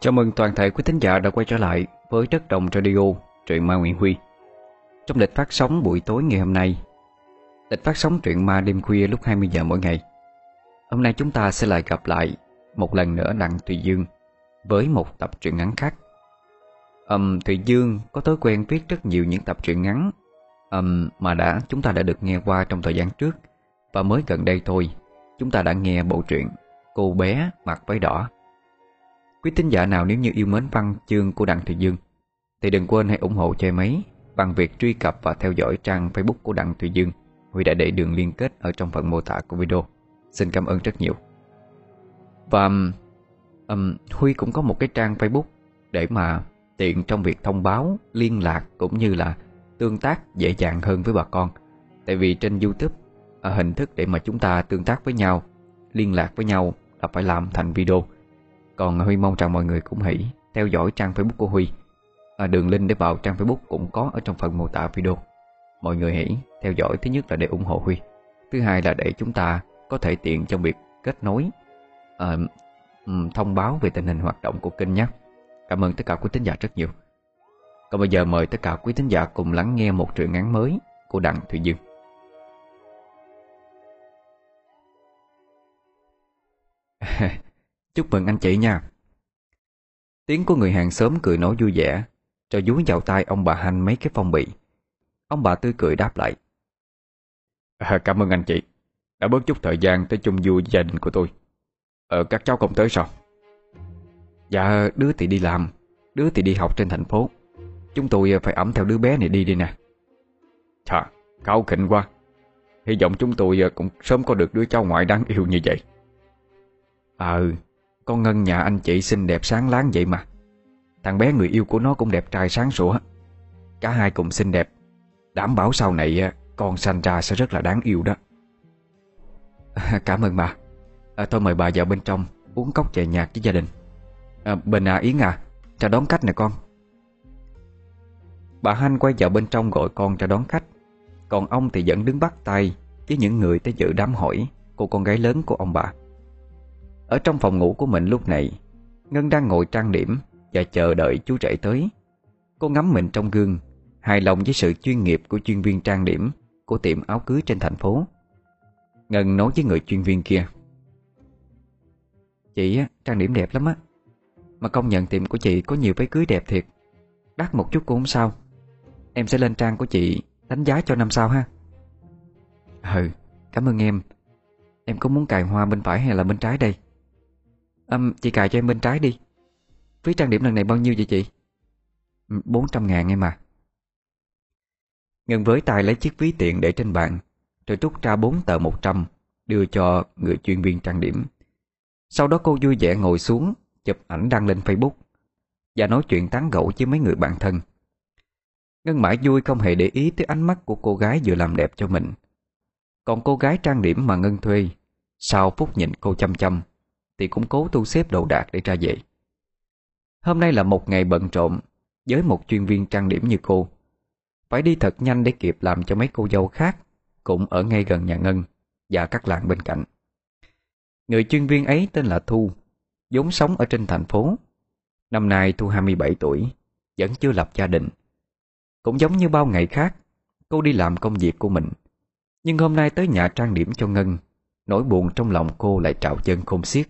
Chào mừng toàn thể quý thính giả đã quay trở lại với Đất Đồng Radio, truyện ma Nguyễn Huy. Trong lịch phát sóng buổi tối ngày hôm nay, lịch phát sóng truyện ma đêm khuya lúc 20 giờ mỗi ngày. Hôm nay chúng ta sẽ lại gặp lại một lần nữa Đặng Tùy Dương với một tập truyện ngắn khác. Um, Tùy Dương có thói quen viết rất nhiều những tập truyện ngắn um, mà đã chúng ta đã được nghe qua trong thời gian trước và mới gần đây thôi chúng ta đã nghe bộ truyện Cô bé mặc váy đỏ. Quý tín giả nào nếu như yêu mến văn chương của Đặng Thùy Dương thì đừng quên hãy ủng hộ cho em ấy bằng việc truy cập và theo dõi trang Facebook của Đặng Thùy Dương. Huy đã để đường liên kết ở trong phần mô tả của video. Xin cảm ơn rất nhiều. Và um, Huy cũng có một cái trang Facebook để mà tiện trong việc thông báo, liên lạc cũng như là tương tác dễ dàng hơn với bà con. Tại vì trên YouTube ở hình thức để mà chúng ta tương tác với nhau, liên lạc với nhau là phải làm thành video. Còn Huy mong rằng mọi người cũng hãy theo dõi trang Facebook của Huy. À, đường link để vào trang Facebook cũng có ở trong phần mô tả video. Mọi người hãy theo dõi thứ nhất là để ủng hộ Huy. Thứ hai là để chúng ta có thể tiện trong việc kết nối à, thông báo về tình hình hoạt động của kênh nhé. Cảm ơn tất cả quý tín giả rất nhiều. Còn bây giờ mời tất cả quý tín giả cùng lắng nghe một truyện ngắn mới của Đặng thủy Dương. Chúc mừng anh chị nha. Tiếng của người hàng xóm cười nói vui vẻ, cho dúi vào tay ông bà Hanh mấy cái phong bì. Ông bà tươi cười đáp lại. À, cảm ơn anh chị, đã bớt chút thời gian tới chung vui với gia đình của tôi. Ờ, các cháu không tới sao? Dạ, đứa thì đi làm, đứa thì đi học trên thành phố. Chúng tôi phải ẩm theo đứa bé này đi đi nè. Chà, cao khỉnh quá. Hy vọng chúng tôi cũng sớm có được đứa cháu ngoại đáng yêu như vậy. Ờ, con Ngân nhà anh chị xinh đẹp sáng láng vậy mà. Thằng bé người yêu của nó cũng đẹp trai sáng sủa. Cả hai cùng xinh đẹp. Đảm bảo sau này à, con sanh ra sẽ rất là đáng yêu đó. Cảm ơn bà. À, Tôi mời bà vào bên trong uống cốc chè nhạt với gia đình. À, Bình à Yến à, chào đón khách nè con. Bà Hanh quay vào bên trong gọi con cho đón khách. Còn ông thì vẫn đứng bắt tay với những người tới dự đám hỏi của con gái lớn của ông bà. Ở trong phòng ngủ của mình lúc này, Ngân đang ngồi trang điểm và chờ đợi chú rể tới. Cô ngắm mình trong gương, hài lòng với sự chuyên nghiệp của chuyên viên trang điểm của tiệm áo cưới trên thành phố. Ngân nói với người chuyên viên kia. Chị á, trang điểm đẹp lắm á. Mà công nhận tiệm của chị có nhiều váy cưới đẹp thiệt. Đắt một chút cũng không sao. Em sẽ lên trang của chị đánh giá cho năm sau ha. Ừ, cảm ơn em. Em có muốn cài hoa bên phải hay là bên trái đây? À, chị cài cho em bên trái đi. Phí trang điểm lần này bao nhiêu vậy chị? 400 ngàn em à. Ngân với tay lấy chiếc ví tiền để trên bàn Rồi rút ra 4 tờ 100 Đưa cho người chuyên viên trang điểm. Sau đó cô vui vẻ ngồi xuống Chụp ảnh đăng lên Facebook Và nói chuyện tán gẫu với mấy người bạn thân. Ngân mãi vui không hề để ý tới ánh mắt của cô gái vừa làm đẹp cho mình. Còn cô gái trang điểm mà Ngân thuê Sau phút nhìn cô chăm chăm thì cũng cố thu xếp đồ đạc để ra về. Hôm nay là một ngày bận rộn Với một chuyên viên trang điểm như cô. Phải đi thật nhanh để kịp làm cho mấy cô dâu khác Cũng ở ngay gần nhà Ngân Và các làng bên cạnh. Người chuyên viên ấy tên là Thu, vốn sống ở trên thành phố. Năm nay Thu 27 tuổi, Vẫn chưa lập gia đình. Cũng giống như bao ngày khác, Cô đi làm công việc của mình. Nhưng hôm nay tới nhà trang điểm cho Ngân, Nỗi buồn trong lòng cô lại trào chân khôn xiết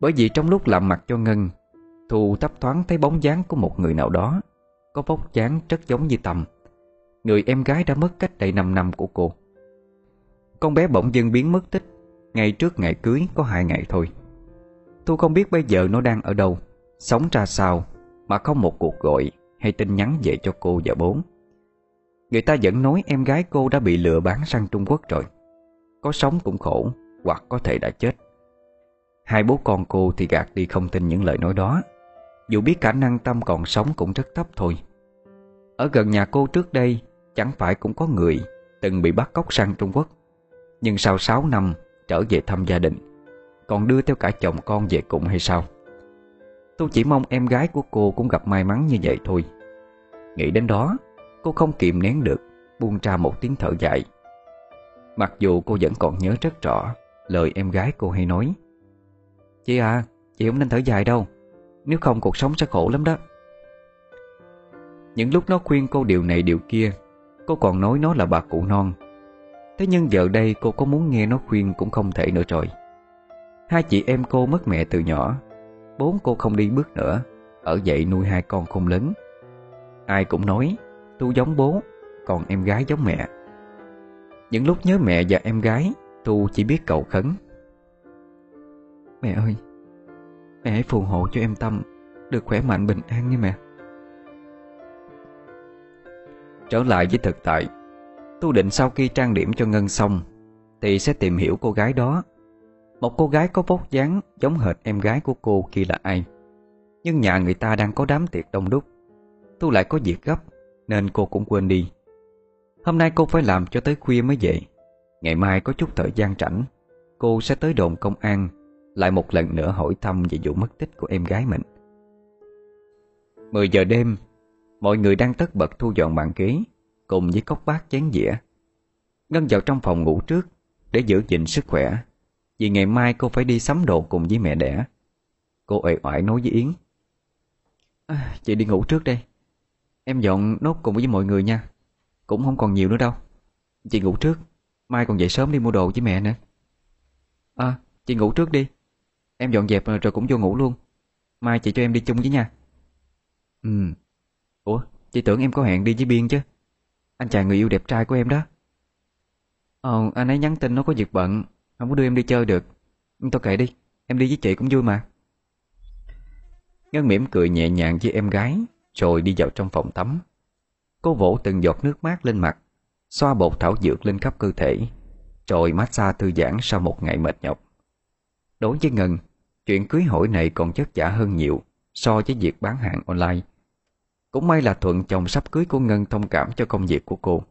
bởi vì trong lúc làm mặt cho Ngân Thu thấp thoáng thấy bóng dáng của một người nào đó, Có vóc dáng rất giống như Tâm Người em gái đã mất cách đây 5 năm của cô. Con bé bỗng dưng biến mất tích ngày trước ngày cưới có hai ngày thôi. Thu không biết bây giờ nó đang ở đâu, Sống ra sao, Mà không một cuộc gọi hay tin nhắn về cho cô và bố. Người ta vẫn nói em gái cô đã bị lừa bán sang Trung Quốc rồi. Có sống cũng khổ, Hoặc có thể đã chết. Hai bố con cô thì gạt đi không tin những lời nói đó. Dù biết khả năng Tâm còn sống cũng rất thấp thôi. Ở gần nhà cô trước đây, Chẳng phải cũng có người Từng bị bắt cóc sang Trung Quốc. Nhưng sau 6 năm trở về thăm gia đình, Còn đưa theo cả chồng con về cùng hay sao? Tôi chỉ mong em gái của cô cũng gặp may mắn như vậy thôi. Nghĩ đến đó, Cô không kìm nén được, Buông ra một tiếng thở dài. Mặc dù cô vẫn còn nhớ rất rõ Lời em gái cô hay nói Chị à, chị không nên thở dài đâu. Nếu không cuộc sống sẽ khổ lắm đó. Những lúc nó khuyên cô điều này điều kia Cô còn nói nó là bà cụ non. Thế nhưng giờ đây cô có muốn nghe nó khuyên cũng không thể nữa rồi. Hai chị em cô mất mẹ từ nhỏ Bốn cô không đi bước nữa Ở dậy nuôi hai con không lớn. Ai cũng nói Tu giống bố Còn em gái giống mẹ. Những lúc nhớ mẹ và em gái Tu chỉ biết cầu khấn. Mẹ ơi, Mẹ hãy phù hộ cho em Tâm, Được khỏe mạnh, bình an nha mẹ. Trở lại với thực tại, Tu định sau khi trang điểm cho Ngân xong, Thì sẽ tìm hiểu cô gái đó. Một cô gái có vóc dáng Giống hệt em gái của cô kia là ai. Nhưng nhà người ta đang có đám tiệc đông đúc, Tu lại có việc gấp, Nên cô cũng quên đi. Hôm nay cô phải làm cho tới khuya mới về. Ngày mai có chút thời gian rảnh, Cô sẽ tới đồn công an lại một lần nữa hỏi thăm về vụ mất tích của em gái mình. 10 giờ đêm Mọi người đang tất bật thu dọn bàn ghế Cùng với cốc bát chén dĩa. Ngân vào trong phòng ngủ trước Để giữ gìn sức khỏe Vì ngày mai cô phải đi sắm đồ cùng với mẹ đẻ. Cô ệ oải nói với Yến. À, Chị đi ngủ trước đây. Em dọn nốt cùng với mọi người nha. Cũng không còn nhiều nữa đâu. Chị ngủ trước. Mai còn dậy sớm đi mua đồ với mẹ nữa. À chị ngủ trước đi. Em dọn dẹp rồi cũng vô ngủ luôn. Mai chị cho em đi chung với nha. Ừ. Ủa chị tưởng em có hẹn đi với Biên chứ? Anh chàng người yêu đẹp trai của em đó. Ờ anh ấy nhắn tin nó có việc bận Không có đưa em đi chơi được. Nhưng tôi kệ đi Em đi với chị cũng vui mà. Ngân mỉm cười nhẹ nhàng với em gái Rồi đi vào trong phòng tắm. Cô vỗ từng giọt nước mát lên mặt Xoa bột thảo dược lên khắp cơ thể Rồi massage thư giãn sau một ngày mệt nhọc. Đối với Ngân Chuyện cưới hỏi này còn chất giả hơn nhiều So với việc bán hàng online. Cũng may là Thuận chồng sắp cưới của Ngân thông cảm cho công việc của cô.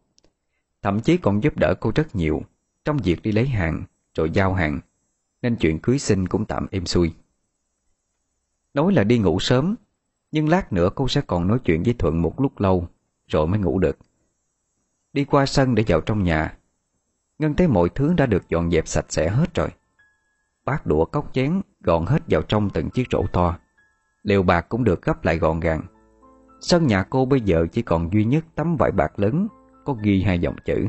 Thậm chí còn giúp đỡ cô rất nhiều Trong việc đi lấy hàng, Rồi giao hàng, Nên chuyện cưới sinh cũng tạm êm xuôi. Nói là đi ngủ sớm, Nhưng lát nữa cô sẽ còn nói chuyện với Thuận một lúc lâu, Rồi mới ngủ được. Đi qua sân để vào trong nhà, Ngân thấy mọi thứ đã được dọn dẹp sạch sẽ hết rồi. Bát đũa cốc chén gọn hết vào trong từng chiếc rổ to. Liều bạc cũng được gấp lại gọn gàng. Sân nhà cô bây giờ chỉ còn duy nhất tấm vải bạc lớn, Có ghi hai dòng chữ.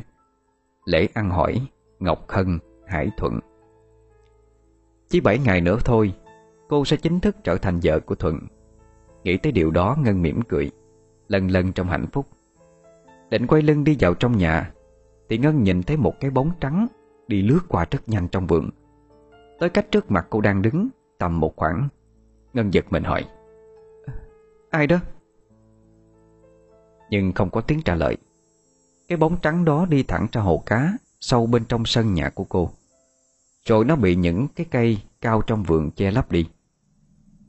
Lễ ăn hỏi, Ngọc Hân, Hải Thuận. Chỉ bảy ngày nữa thôi, Cô sẽ chính thức trở thành vợ của Thuận. Nghĩ tới điều đó Ngân mỉm cười Lần lần trong hạnh phúc. Định quay lưng đi vào trong nhà, Thì Ngân nhìn thấy một cái bóng trắng Đi lướt qua rất nhanh trong vườn. Tới cách trước mặt cô đang đứng Tầm một khoảng Ngân giật mình hỏi. Ai đó? Nhưng không có tiếng trả lời. Cái bóng trắng đó đi thẳng ra hồ cá Sâu bên trong sân nhà của cô. Rồi nó bị những cái cây Cao trong vườn che lấp đi.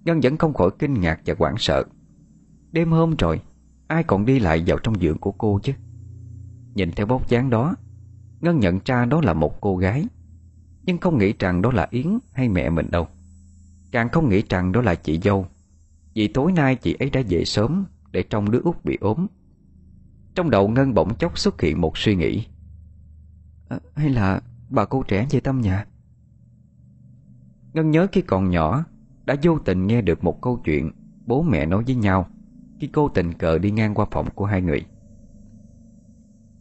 Ngân vẫn không khỏi kinh ngạc và hoảng sợ. Đêm hôm rồi Ai còn đi lại vào trong giường của cô chứ? Nhìn theo bóng dáng đó Ngân nhận ra đó là một cô gái nhưng không nghĩ rằng đó là Yến hay mẹ mình đâu. Càng không nghĩ rằng đó là chị dâu. Vì tối nay chị ấy đã về sớm Để trong đứa út bị ốm. Trong đầu Ngân bỗng chốc xuất hiện một suy nghĩ. À, Hay là bà cô trẻ về tâm nhà? Ngân nhớ khi còn nhỏ Đã vô tình nghe được một câu chuyện Bố mẹ nói với nhau Khi cô tình cờ đi ngang qua phòng của hai người.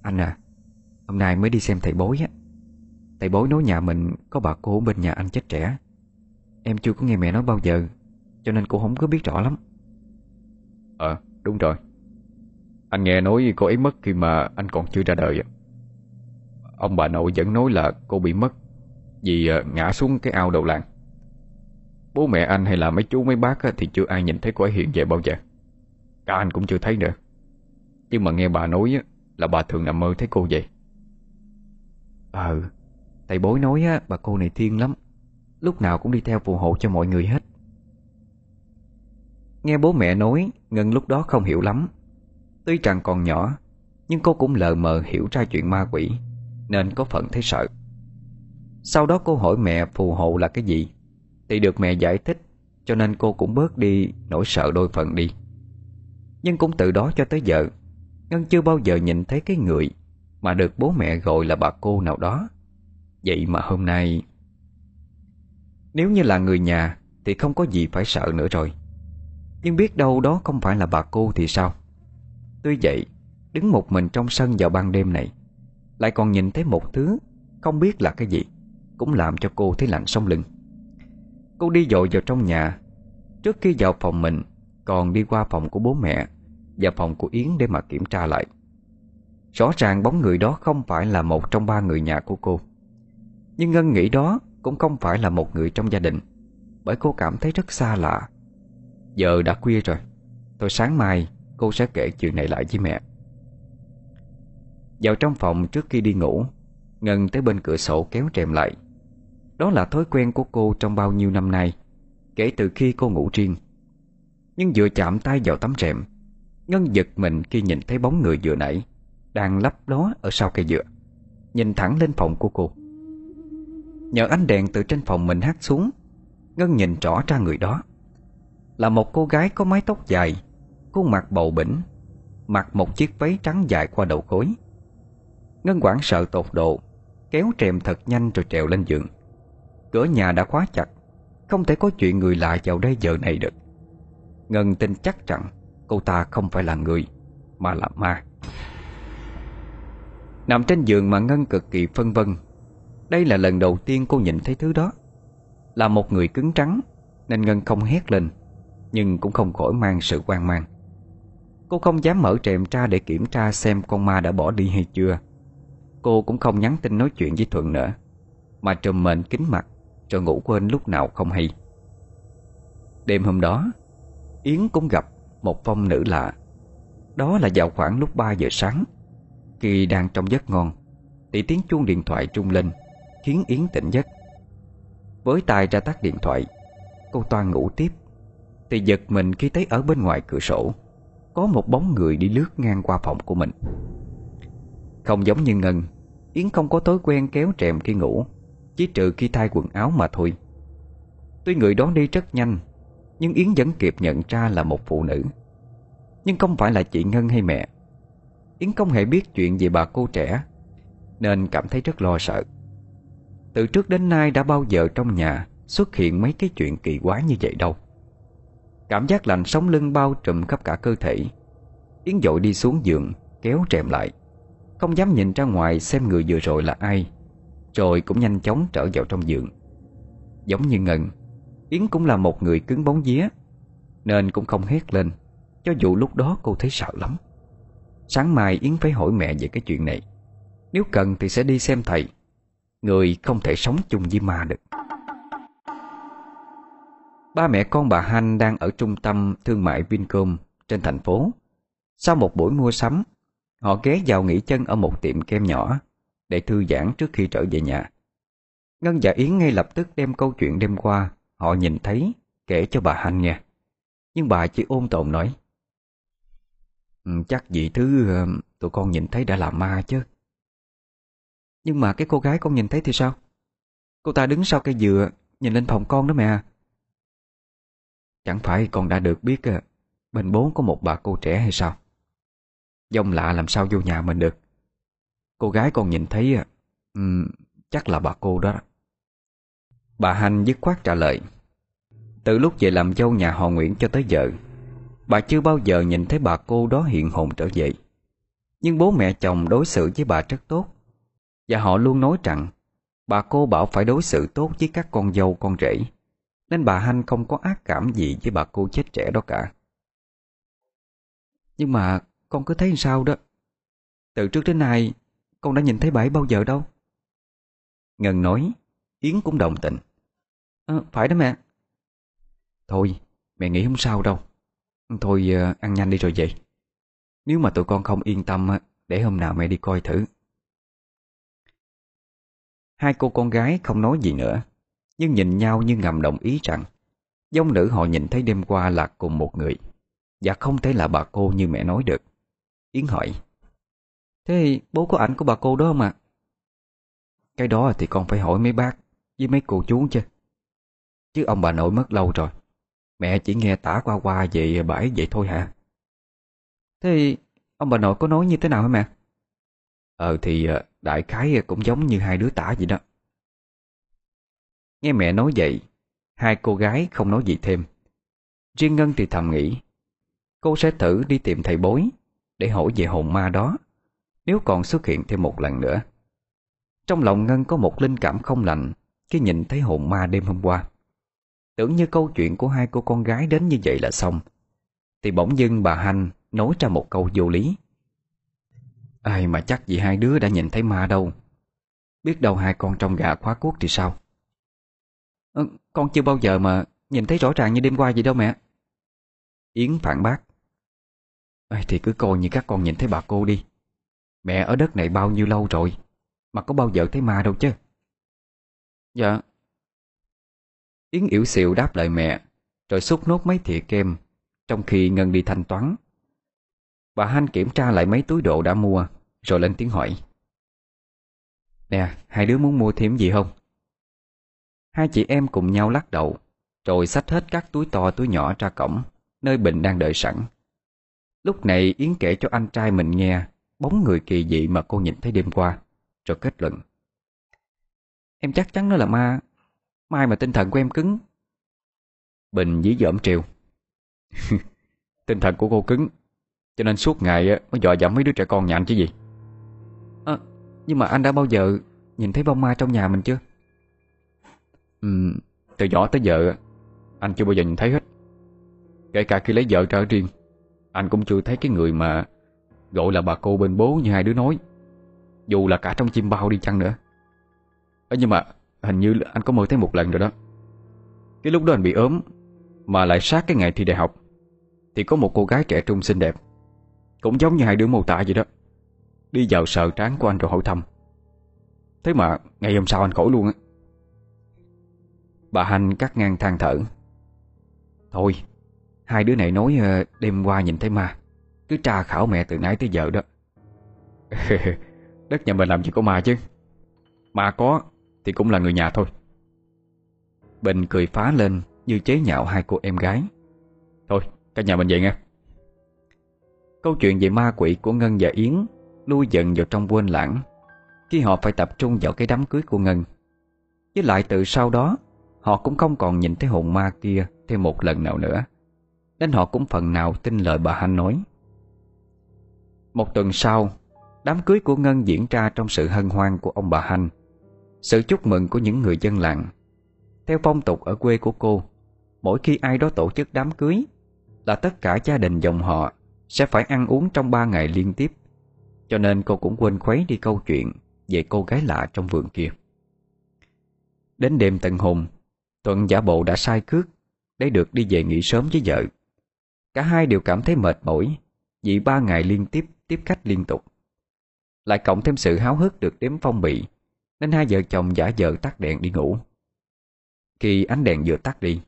Anh à Hôm nay mới đi xem thầy bối á. Thầy bối nói nhà mình có bà cô bên nhà anh chết trẻ. Em chưa có nghe mẹ nói bao giờ Cho nên cũng không có biết rõ lắm. Ờ đúng rồi. Anh nghe nói cô ấy mất khi mà anh còn chưa ra đời Ông bà nội vẫn nói là cô bị mất Vì ờ, ngã xuống cái ao đầu làng. Bố mẹ anh hay là mấy chú mấy bác thì chưa ai nhìn thấy cô ấy hiện về bao giờ. Cả anh cũng chưa thấy nữa. Nhưng mà nghe bà nói là bà thường nằm mơ thấy cô vậy. Ờ Thầy bối nói á, bà cô này thiên lắm. Lúc nào cũng đi theo phù hộ cho mọi người hết. Nghe bố mẹ nói Ngân lúc đó không hiểu lắm. Tuy rằng còn nhỏ Nhưng cô cũng lờ mờ hiểu ra chuyện ma quỷ Nên có phần thấy sợ. Sau đó cô hỏi mẹ phù hộ là cái gì? Thì được mẹ giải thích Cho nên cô cũng bớt đi nỗi sợ đôi phần đi. Nhưng cũng từ đó cho tới giờ Ngân chưa bao giờ nhìn thấy cái người Mà được bố mẹ gọi là bà cô nào đó. Vậy mà hôm nay, Nếu như là người nhà Thì không có gì phải sợ nữa rồi. Nhưng biết đâu đó không phải là bà cô thì sao? Tuy vậy, Đứng một mình trong sân vào ban đêm này, Lại còn nhìn thấy một thứ Không biết là cái gì, Cũng làm cho cô thấy lạnh sống lưng. Cô đi dội vào trong nhà. Trước khi vào phòng mình, Còn đi qua phòng của bố mẹ Và phòng của Yến để mà kiểm tra lại. Rõ ràng bóng người đó không phải là một trong ba người nhà của cô. Nhưng Ngân nghĩ đó cũng không phải là một người trong gia đình, Bởi cô cảm thấy rất xa lạ. Giờ đã khuya rồi Thôi sáng mai cô sẽ kể chuyện này lại với mẹ. Vào trong phòng trước khi đi ngủ, Ngân tới bên cửa sổ kéo rèm lại. Đó là thói quen của cô trong bao nhiêu năm nay, Kể từ khi cô ngủ riêng. Nhưng vừa chạm tay vào tấm rèm, Ngân giật mình khi nhìn thấy bóng người vừa nãy Đang lấp ló ở sau cây dừa Nhìn thẳng lên phòng của cô. Nhờ ánh đèn từ trên phòng mình hát xuống, Ngân nhìn rõ ra người đó. Là một cô gái có mái tóc dài, Khuôn mặt bầu bỉnh, Mặc một chiếc váy trắng dài qua đầu gối. Ngân quảng sợ tột độ, Kéo trèm thật nhanh rồi trèo lên giường. Cửa nhà đã khóa chặt, Không thể có chuyện người lạ vào đây giờ này được. Ngân tin chắc rằng Cô ta không phải là người, Mà là ma. Nằm trên giường mà Ngân cực kỳ phân vân đây là lần đầu tiên cô nhìn thấy thứ đó. Là một người cứng trắng, Nên Ngân không hét lên, Nhưng cũng không khỏi mang sự quan mang. Cô không dám mở trệm ra để kiểm tra xem con ma đã bỏ đi hay chưa. Cô cũng không nhắn tin nói chuyện với Thuận nữa, Mà trùm mệnh kính mặt, Rồi ngủ quên lúc nào không hay. Đêm hôm đó, Yến cũng gặp một phong nữ lạ. Đó là vào khoảng lúc 3 giờ sáng, Khi đang trong giấc ngon, Thì tiếng chuông điện thoại trung lên. Khiến Yến tỉnh giấc. Với tay ra tắt điện thoại, Cô toan ngủ tiếp. Thì giật mình khi thấy ở bên ngoài cửa sổ, Có một bóng người đi lướt ngang qua phòng của mình. Không giống như Ngân, Yến không có thói quen kéo trèm khi ngủ, Chỉ trừ khi thay quần áo mà thôi. Tuy người đó đi rất nhanh, Nhưng Yến vẫn kịp nhận ra là một phụ nữ. Nhưng không phải là chị Ngân hay mẹ. Yến không hề biết chuyện về bà cô trẻ, Nên cảm thấy rất lo sợ. Từ trước đến nay đã bao giờ trong nhà Xuất hiện mấy cái chuyện kỳ quái như vậy đâu? Cảm giác lạnh sống lưng bao trùm khắp cả cơ thể. Yến dội đi xuống giường, Kéo rèm lại. Không dám nhìn ra ngoài xem người vừa rồi là ai, Rồi cũng nhanh chóng trở vào trong giường. Giống như Ngân, Yến cũng là một người cứng bóng vía, Nên cũng không hét lên, Cho dù lúc đó cô thấy sợ lắm. Sáng mai Yến phải hỏi mẹ về cái chuyện này. Nếu cần thì sẽ đi xem thầy. Người không thể sống chung với ma được Ba mẹ con bà Hanh đang ở trung tâm thương mại Vincom trên thành phố. Sau một buổi mua sắm, họ ghé vào nghỉ chân ở một tiệm kem nhỏ để thư giãn trước khi trở về nhà. Ngân và Yến ngay lập tức đem câu chuyện đêm qua họ nhìn thấy kể cho bà Hanh nghe. Nhưng bà chỉ ôm tồn nói ừ, Chắc gì thứ ờ, tụi con nhìn thấy đã là ma chứ. Nhưng mà cái cô gái con nhìn thấy thì sao? Cô ta đứng sau cây dừa nhìn lên phòng con đó mẹ. Chẳng phải con đã được biết ờ, Bên bố có một bà cô trẻ hay sao? Dông lạ làm sao vô nhà mình được? Cô gái con nhìn thấy um, Chắc là bà cô đó. Bà Hành dứt khoát trả lời. Từ lúc về làm dâu nhà họ Nguyễn cho tới giờ Bà chưa bao giờ nhìn thấy bà cô đó hiện hồn trở về. Nhưng bố mẹ chồng đối xử với bà rất tốt. Và họ luôn nói rằng Bà cô bảo phải đối xử tốt với các con dâu con rể nên bà Hanh không có ác cảm gì với bà cô chết trẻ đó cả. Nhưng mà con cứ thấy sao đó? Từ trước đến nay Con đã nhìn thấy bà ấy bao giờ đâu? Ngân nói Yến cũng đồng tình. À, Phải đó mẹ. Thôi mẹ nghĩ không sao đâu. Thôi ờ, ăn nhanh đi rồi vậy Nếu mà tụi con không yên tâm Để hôm nào mẹ đi coi thử. Hai cô con gái không nói gì nữa, nhưng nhìn nhau như ngầm đồng ý rằng, Dông nữ họ nhìn thấy đêm qua là cùng một người, Và không thể là bà cô như mẹ nói được Yến hỏi, Thế bố có ảnh của bà cô đó không ạ? Cái đó thì con phải hỏi mấy bác Với mấy cô chú chứ Chứ ông bà nội mất lâu rồi, Mẹ chỉ nghe tả qua qua về bãi vậy thôi hả Thế ông bà nội có nói như thế nào hả mẹ? Ờ thì ờ, đại khái cũng giống như hai đứa tả vậy đó. Nghe mẹ nói vậy, Hai cô gái không nói gì thêm. Riêng Ngân thì thầm nghĩ, Cô sẽ thử đi tìm thầy bối Để hỏi về hồn ma đó, Nếu còn xuất hiện thêm một lần nữa. Trong lòng Ngân có một linh cảm không lành Khi nhìn thấy hồn ma đêm hôm qua. Tưởng như câu chuyện của hai cô con gái đến như vậy là xong, Thì bỗng dưng bà Hanh nói ra một câu vô lý. Ai mà chắc gì hai đứa đã nhìn thấy ma đâu. Biết đâu hai con trong gà khóa cuốc thì sao? Ừ, Con chưa bao giờ mà nhìn thấy rõ ràng như đêm qua vậy đâu mẹ. Yến phản bác. Ê, Thì cứ coi như các con nhìn thấy bà cô đi. Mẹ ở đất này bao nhiêu lâu rồi Mà có bao giờ thấy ma đâu chứ? Dạ. Yến yếu xịu đáp lại mẹ Rồi xúc nốt mấy thìa kem Trong khi Ngân đi thanh toán. Bà Hanh kiểm tra lại mấy túi đồ đã mua Rồi lên tiếng hỏi. Nè, hai đứa muốn mua thêm gì không? Hai chị em cùng nhau lắc đầu Rồi xách hết các túi to túi nhỏ ra cổng Nơi Bình đang đợi sẵn. Lúc này Yến kể cho anh trai mình nghe Bóng người kỳ dị mà cô nhìn thấy đêm qua Rồi kết luận. Em chắc chắn nó là ma Mai mà tinh thần của em cứng. Bình dí dỏm triều Tinh thần của cô cứng. Cho nên suốt ngày mới dọa dẫm mấy đứa trẻ con nhà anh chứ gì. À, Nhưng mà anh đã bao giờ Nhìn thấy bông ma trong nhà mình chưa? Ừ, Từ nhỏ tới giờ Anh chưa bao giờ nhìn thấy hết. Kể cả khi lấy vợ trở riêng Anh cũng chưa thấy cái người mà Gọi là bà cô bên bố như hai đứa nói. Dù là cả trong chim bao đi chăng nữa. À, Nhưng mà Hình như anh có mơ thấy một lần rồi đó. Cái lúc đó anh bị ốm Mà lại sát cái ngày thi đại học Thì có một cô gái trẻ trung xinh đẹp cũng giống như hai đứa mô tả vậy đó. Đi vào sờ trán của anh rồi hỏi thăm. Thế mà ngày hôm sau anh khỏi luôn á. Bà Hành cắt ngang than thở. Thôi, Hai đứa này nói ờ, đêm qua nhìn thấy ma, Cứ tra khảo mẹ từ nãy tới giờ đó. Đất nhà mình làm gì có ma chứ? Ma có thì cũng là người nhà thôi. Bình cười phá lên Như chế nhạo hai cô em gái. Thôi, cả nhà mình về nghe. Câu chuyện về ma quỷ của Ngân và Yến Lui dần vào trong quên lãng, Khi họ phải tập trung vào cái đám cưới của Ngân. Với lại từ sau đó, Họ cũng không còn nhìn thấy hồn ma kia Thêm một lần nào nữa, Nên họ cũng phần nào tin lời bà Hanh nói. Một tuần sau, Đám cưới của Ngân diễn ra trong sự hân hoan của ông bà Hanh, sự chúc mừng của những người dân làng. Theo phong tục ở quê của cô, Mỗi khi ai đó tổ chức đám cưới Là tất cả gia đình dòng họ sẽ phải ăn uống trong ba ngày liên tiếp. Cho nên cô cũng quên khuấy đi câu chuyện Về cô gái lạ trong vườn kia. Đến đêm tận hùng Thuận giả bộ đã sai cước Để được đi về nghỉ sớm với vợ. Cả hai đều cảm thấy mệt mỏi Vì ba ngày liên tiếp tiếp khách liên tục. Lại cộng thêm sự háo hức được đếm phong bị nên hai vợ chồng giả vờ tắt đèn đi ngủ. Khi ánh đèn vừa tắt đi,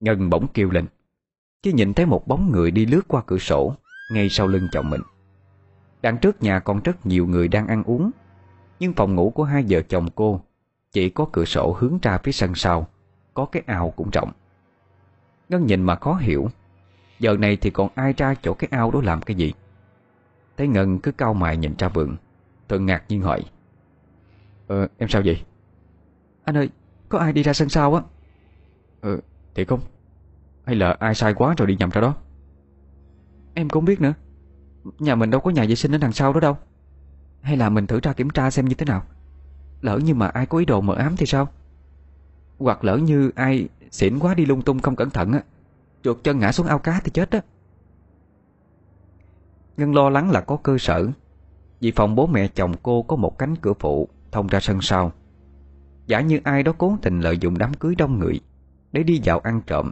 Ngân bỗng kêu lên, Chứ nhìn thấy một bóng người đi lướt qua cửa sổ. Ngay sau lưng chồng mình. Đằng trước nhà còn rất nhiều người đang ăn uống, Nhưng phòng ngủ của hai vợ chồng cô Chỉ có cửa sổ hướng ra phía sân sau, Có cái ao cũng rộng. Ngân nhìn mà khó hiểu, Giờ này thì còn ai ra chỗ cái ao đó làm cái gì? Thấy Ngân cứ cau mày nhìn ra vườn thường ngạc nhiên hỏi Ờ em sao vậy? Anh ơi, có ai đi ra sân sau á? Ờ thiệt không? Hay là ai sai quá rồi đi nhầm ra đó? Em cũng biết nữa. Nhà mình đâu có nhà vệ sinh ở đằng sau đó đâu. Hay là mình thử ra kiểm tra xem như thế nào. Lỡ như mà ai có ý đồ mờ ám thì sao? Hoặc lỡ như ai xỉn quá đi lung tung không cẩn thận á, Trượt chân ngã xuống ao cá thì chết á. Ngân lo lắng là có cơ sở. Vì phòng bố mẹ chồng cô có một cánh cửa phụ thông ra sân sau. Giả như ai đó cố tình lợi dụng đám cưới đông người Để đi vào ăn trộm.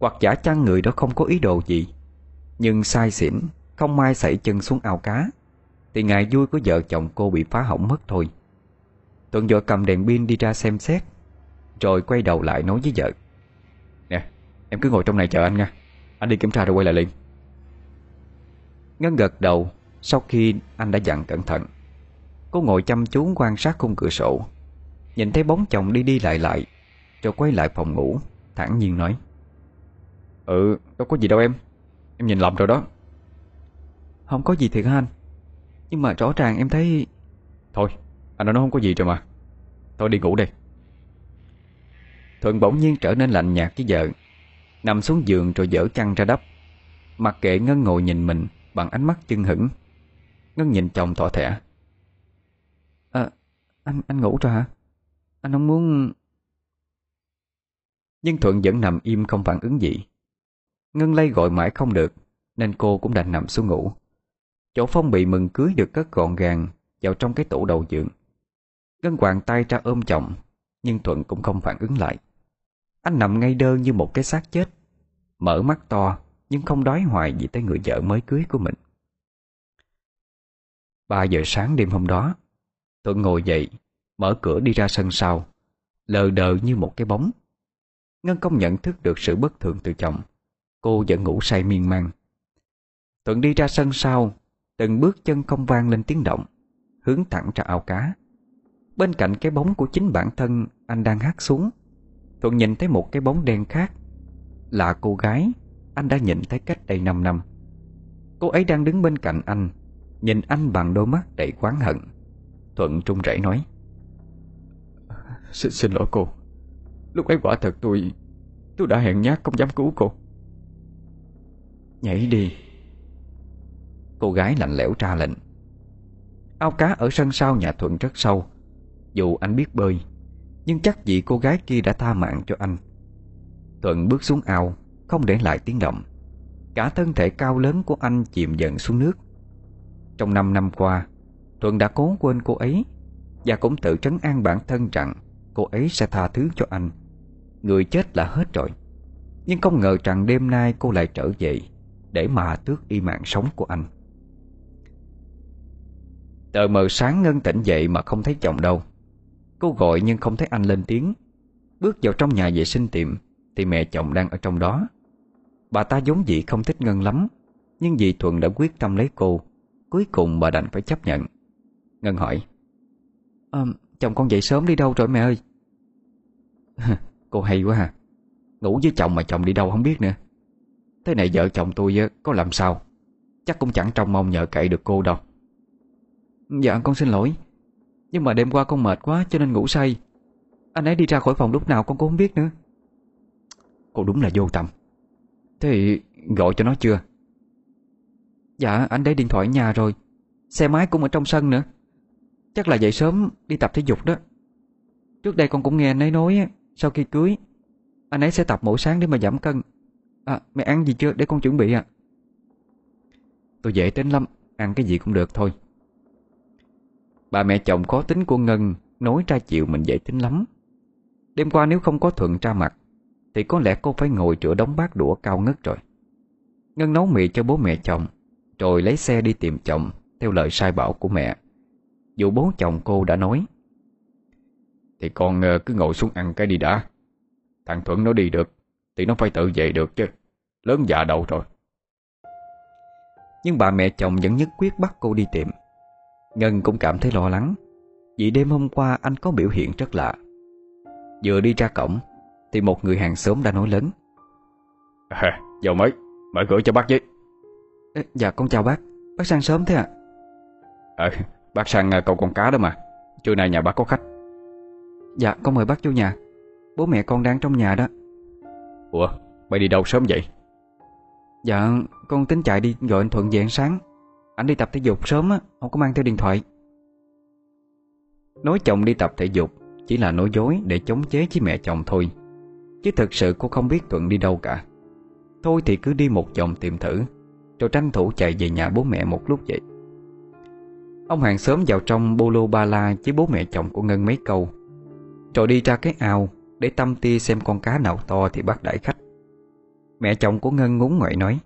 Hoặc giả chăng người đó không có ý đồ gì. Nhưng sai xỉn, Không may xảy chân xuống ao cá. Thì ngày vui của vợ chồng cô bị phá hỏng mất thôi. Tuần vợ cầm đèn pin đi ra xem xét, Rồi quay đầu lại nói với vợ. Nè, em cứ ngồi trong này chờ anh nha. Anh đi kiểm tra rồi quay lại liền. Ngân gật đầu, Sau khi anh đã dặn cẩn thận, Cô ngồi chăm chú quan sát khung cửa sổ. Nhìn thấy bóng chồng đi đi lại lại, Rồi quay lại phòng ngủ, thản nhiên nói. Ừ đâu có gì đâu em. Em nhìn lầm rồi đó. Không có gì thiệt anh. Nhưng mà rõ ràng em thấy Thôi anh đã nói không có gì rồi mà. Thôi đi ngủ đây Thuận bỗng nhiên trở nên lạnh nhạt với vợ Nằm xuống giường rồi dở chăn ra đắp. Mặc kệ Ngân ngồi nhìn mình Bằng ánh mắt chưng hững Ngân nhìn chồng tỏ thẻ. À anh anh ngủ rồi hả? Anh không muốn Nhưng Thuận vẫn nằm im không phản ứng gì Ngân lay gọi mãi không được, Nên cô cũng đành nằm xuống ngủ. Chỗ phong bị mừng cưới được cất gọn gàng Vào trong cái tủ đầu giường. Ngân quàng tay ra ôm chồng, Nhưng Thuận cũng không phản ứng lại. Anh nằm ngay đơ như một cái xác chết, Mở mắt to Nhưng không đói hoài gì tới người vợ mới cưới của mình. 3 giờ sáng đêm hôm đó, Thuận ngồi dậy, Mở cửa đi ra sân sau, Lờ đờ như một cái bóng. Ngân không nhận thức được sự bất thường từ chồng. Cô vẫn ngủ say miên man. Thuận đi ra sân sau Từng bước chân không vang lên tiếng động Hướng thẳng ra ao cá. Bên cạnh cái bóng của chính bản thân Anh đang hát xuống. Thuận nhìn thấy một cái bóng đen khác. Là cô gái Anh đã nhìn thấy cách đây 5 năm. Cô ấy đang đứng bên cạnh anh Nhìn anh bằng đôi mắt đầy quán hận. Thuận trung rẩy nói Xin, xin lỗi cô. Lúc ấy quả thật tôi Tôi đã hẹn nhát không dám cứu cô. Nhảy đi. Cô gái lạnh lẽo tra lệnh. Ao cá ở sân sau nhà Thuận rất sâu, Dù anh biết bơi, Nhưng chắc gì cô gái kia đã tha mạng cho anh. Thuận bước xuống ao, Không để lại tiếng động. Cả thân thể cao lớn của anh chìm dần xuống nước. Trong 5 năm qua, Thuận đã cố quên cô ấy, Và cũng tự trấn an bản thân rằng Cô ấy sẽ tha thứ cho anh. Người chết là hết rồi, Nhưng không ngờ rằng đêm nay cô lại trở về. Để mà tước y mạng sống của anh. Tờ mờ sáng Ngân tỉnh dậy mà không thấy chồng đâu. Cô gọi nhưng không thấy anh lên tiếng. Bước vào trong nhà vệ sinh tiệm Thì mẹ chồng đang ở trong đó. Bà ta giống dị không thích Ngân lắm Nhưng vì Thuận đã quyết tâm lấy cô. Cuối cùng bà đành phải chấp nhận. Ngân hỏi à, Chồng con dậy sớm đi đâu rồi mẹ ơi? Cô hay quá ha. Ngủ với chồng mà chồng đi đâu không biết nữa. Thế này vợ chồng tôi có làm sao? Chắc cũng chẳng trông mong nhờ cậy được cô đâu. Dạ con xin lỗi. Nhưng mà đêm qua con mệt quá cho nên ngủ say. Anh ấy đi ra khỏi phòng lúc nào con cũng không biết nữa. Cô đúng là vô tâm. Thế thì gọi cho nó chưa? Dạ anh để điện thoại ở nhà rồi. Xe máy cũng ở trong sân nữa. Chắc là dậy sớm đi tập thể dục đó. Trước đây con cũng nghe anh ấy nói Sau khi cưới, Anh ấy sẽ tập mỗi sáng để mà giảm cân. À mẹ ăn gì chưa? Để con chuẩn bị à Tôi dễ tính lắm, Ăn cái gì cũng được thôi. Bà mẹ chồng có tính của Ngân Nói ra chịu mình dễ tính lắm. Đêm qua nếu không có Thuận ra mặt, Thì có lẽ cô phải ngồi rửa đống bát đũa cao ngất rồi. Ngân nấu mì cho bố mẹ chồng, Rồi lấy xe đi tìm chồng, Theo lời sai bảo của mẹ. Dù bố chồng cô đã nói, Thì con ờ, cứ ngồi xuống ăn cái đi đã. Thằng Thuận nó đi được. Thì nó phải tự về được chứ. Lớn già đầu rồi. Nhưng bà mẹ chồng vẫn nhất quyết bắt cô đi tìm. Ngân cũng cảm thấy lo lắng Vì đêm hôm qua anh có biểu hiện rất lạ. Vừa đi ra cổng Thì một người hàng xóm đã nói lớn. À, Vào mới Mở cửa cho bác với. Ê, Dạ con chào bác. Bác sang sớm thế ạ. À? Ờ Bác sang à, câu con cá đó mà. Trưa nay nhà bác có khách. Dạ con mời bác vô nhà. Bố mẹ con đang trong nhà đó Ủa Mày đi đâu sớm vậy? Dạ con tính chạy đi gọi anh Thuận về ăn sáng. Anh đi tập thể dục sớm á Không có mang theo điện thoại. Nói chồng đi tập thể dục Chỉ là nói dối để chống chế với mẹ chồng thôi. Chứ thật sự cô không biết Thuận đi đâu cả. Thôi thì cứ đi một vòng tìm thử Rồi tranh thủ chạy về nhà bố mẹ một lúc vậy. Ông hàng sớm vào trong bolo ba la Với bố mẹ chồng của Ngân mấy câu Rồi đi ra cái ao Để tâm tia xem con cá nào to thì bắt đãi khách. Mẹ chồng của Ngân ngúng ngoại nói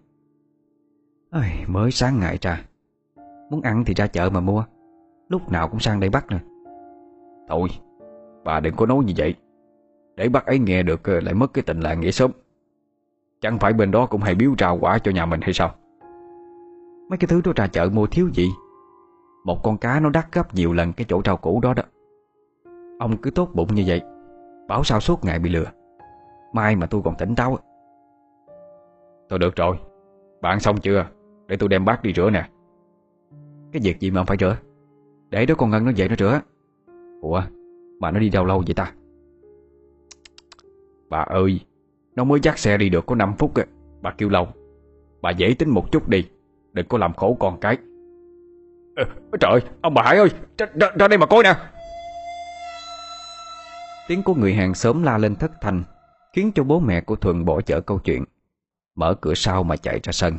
Ôi, Mới sáng ngày ra Muốn ăn thì ra chợ mà mua. Lúc nào cũng sang đây bắt nè Thôi Bà đừng có nói như vậy. Để bác ấy nghe được lại mất cái tình làng nghĩa sớm Chẳng phải bên đó cũng hay biếu trao quả cho nhà mình hay sao? Mấy cái thứ đó ra chợ mua thiếu gì? Một con cá nó đắt gấp nhiều lần cái chỗ trao cũ đó đó. Ông cứ tốt bụng như vậy Bảo sao suốt ngày bị lừa. Mai mà tôi còn tỉnh táo Thôi được rồi. Bạn xong chưa? Để tôi đem bát đi rửa nè. Cái việc gì mà phải rửa? Để đó con Ngân nó về nó rửa. Ủa Mà nó đi đâu lâu vậy ta? Bà ơi Nó mới dắt xe đi được có 5 phút Bà kêu lâu. Bà dễ tính một chút đi Đừng có làm khổ con cái. À, Trời ông bà Hải ơi ra, ra, ra đây mà coi nè Tiếng của người hàng xóm la lên thất thanh Khiến cho bố mẹ của Thuận bỏ chở câu chuyện. Mở cửa sau mà chạy ra sân.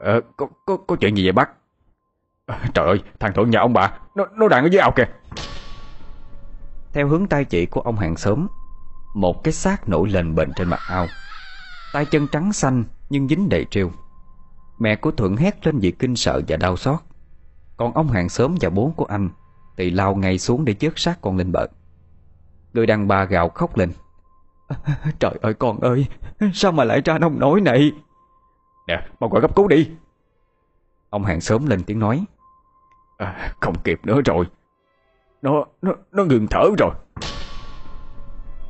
Ờ, có, có, có chuyện gì vậy bác? À, Trời ơi, thằng Thuận nhà ông bà Nó, nó đang ở dưới ao kìa. Theo hướng tay chỉ của ông hàng xóm Một cái xác nổi lên bệnh trên mặt ao. Tay chân trắng xanh nhưng dính đầy trêu. Mẹ của Thuận hét lên vì kinh sợ và đau xót. Còn ông hàng xóm và bố của anh Thì lao ngay xuống để chớt xác con lên bờ Người đàn bà gào khóc lên. Trời ơi con ơi Sao mà lại ra nông nổi này? Nè mau gọi cấp cứu đi. Ông hàng xóm lên tiếng nói. À, Không kịp nữa rồi. Nó nó nó ngừng thở rồi.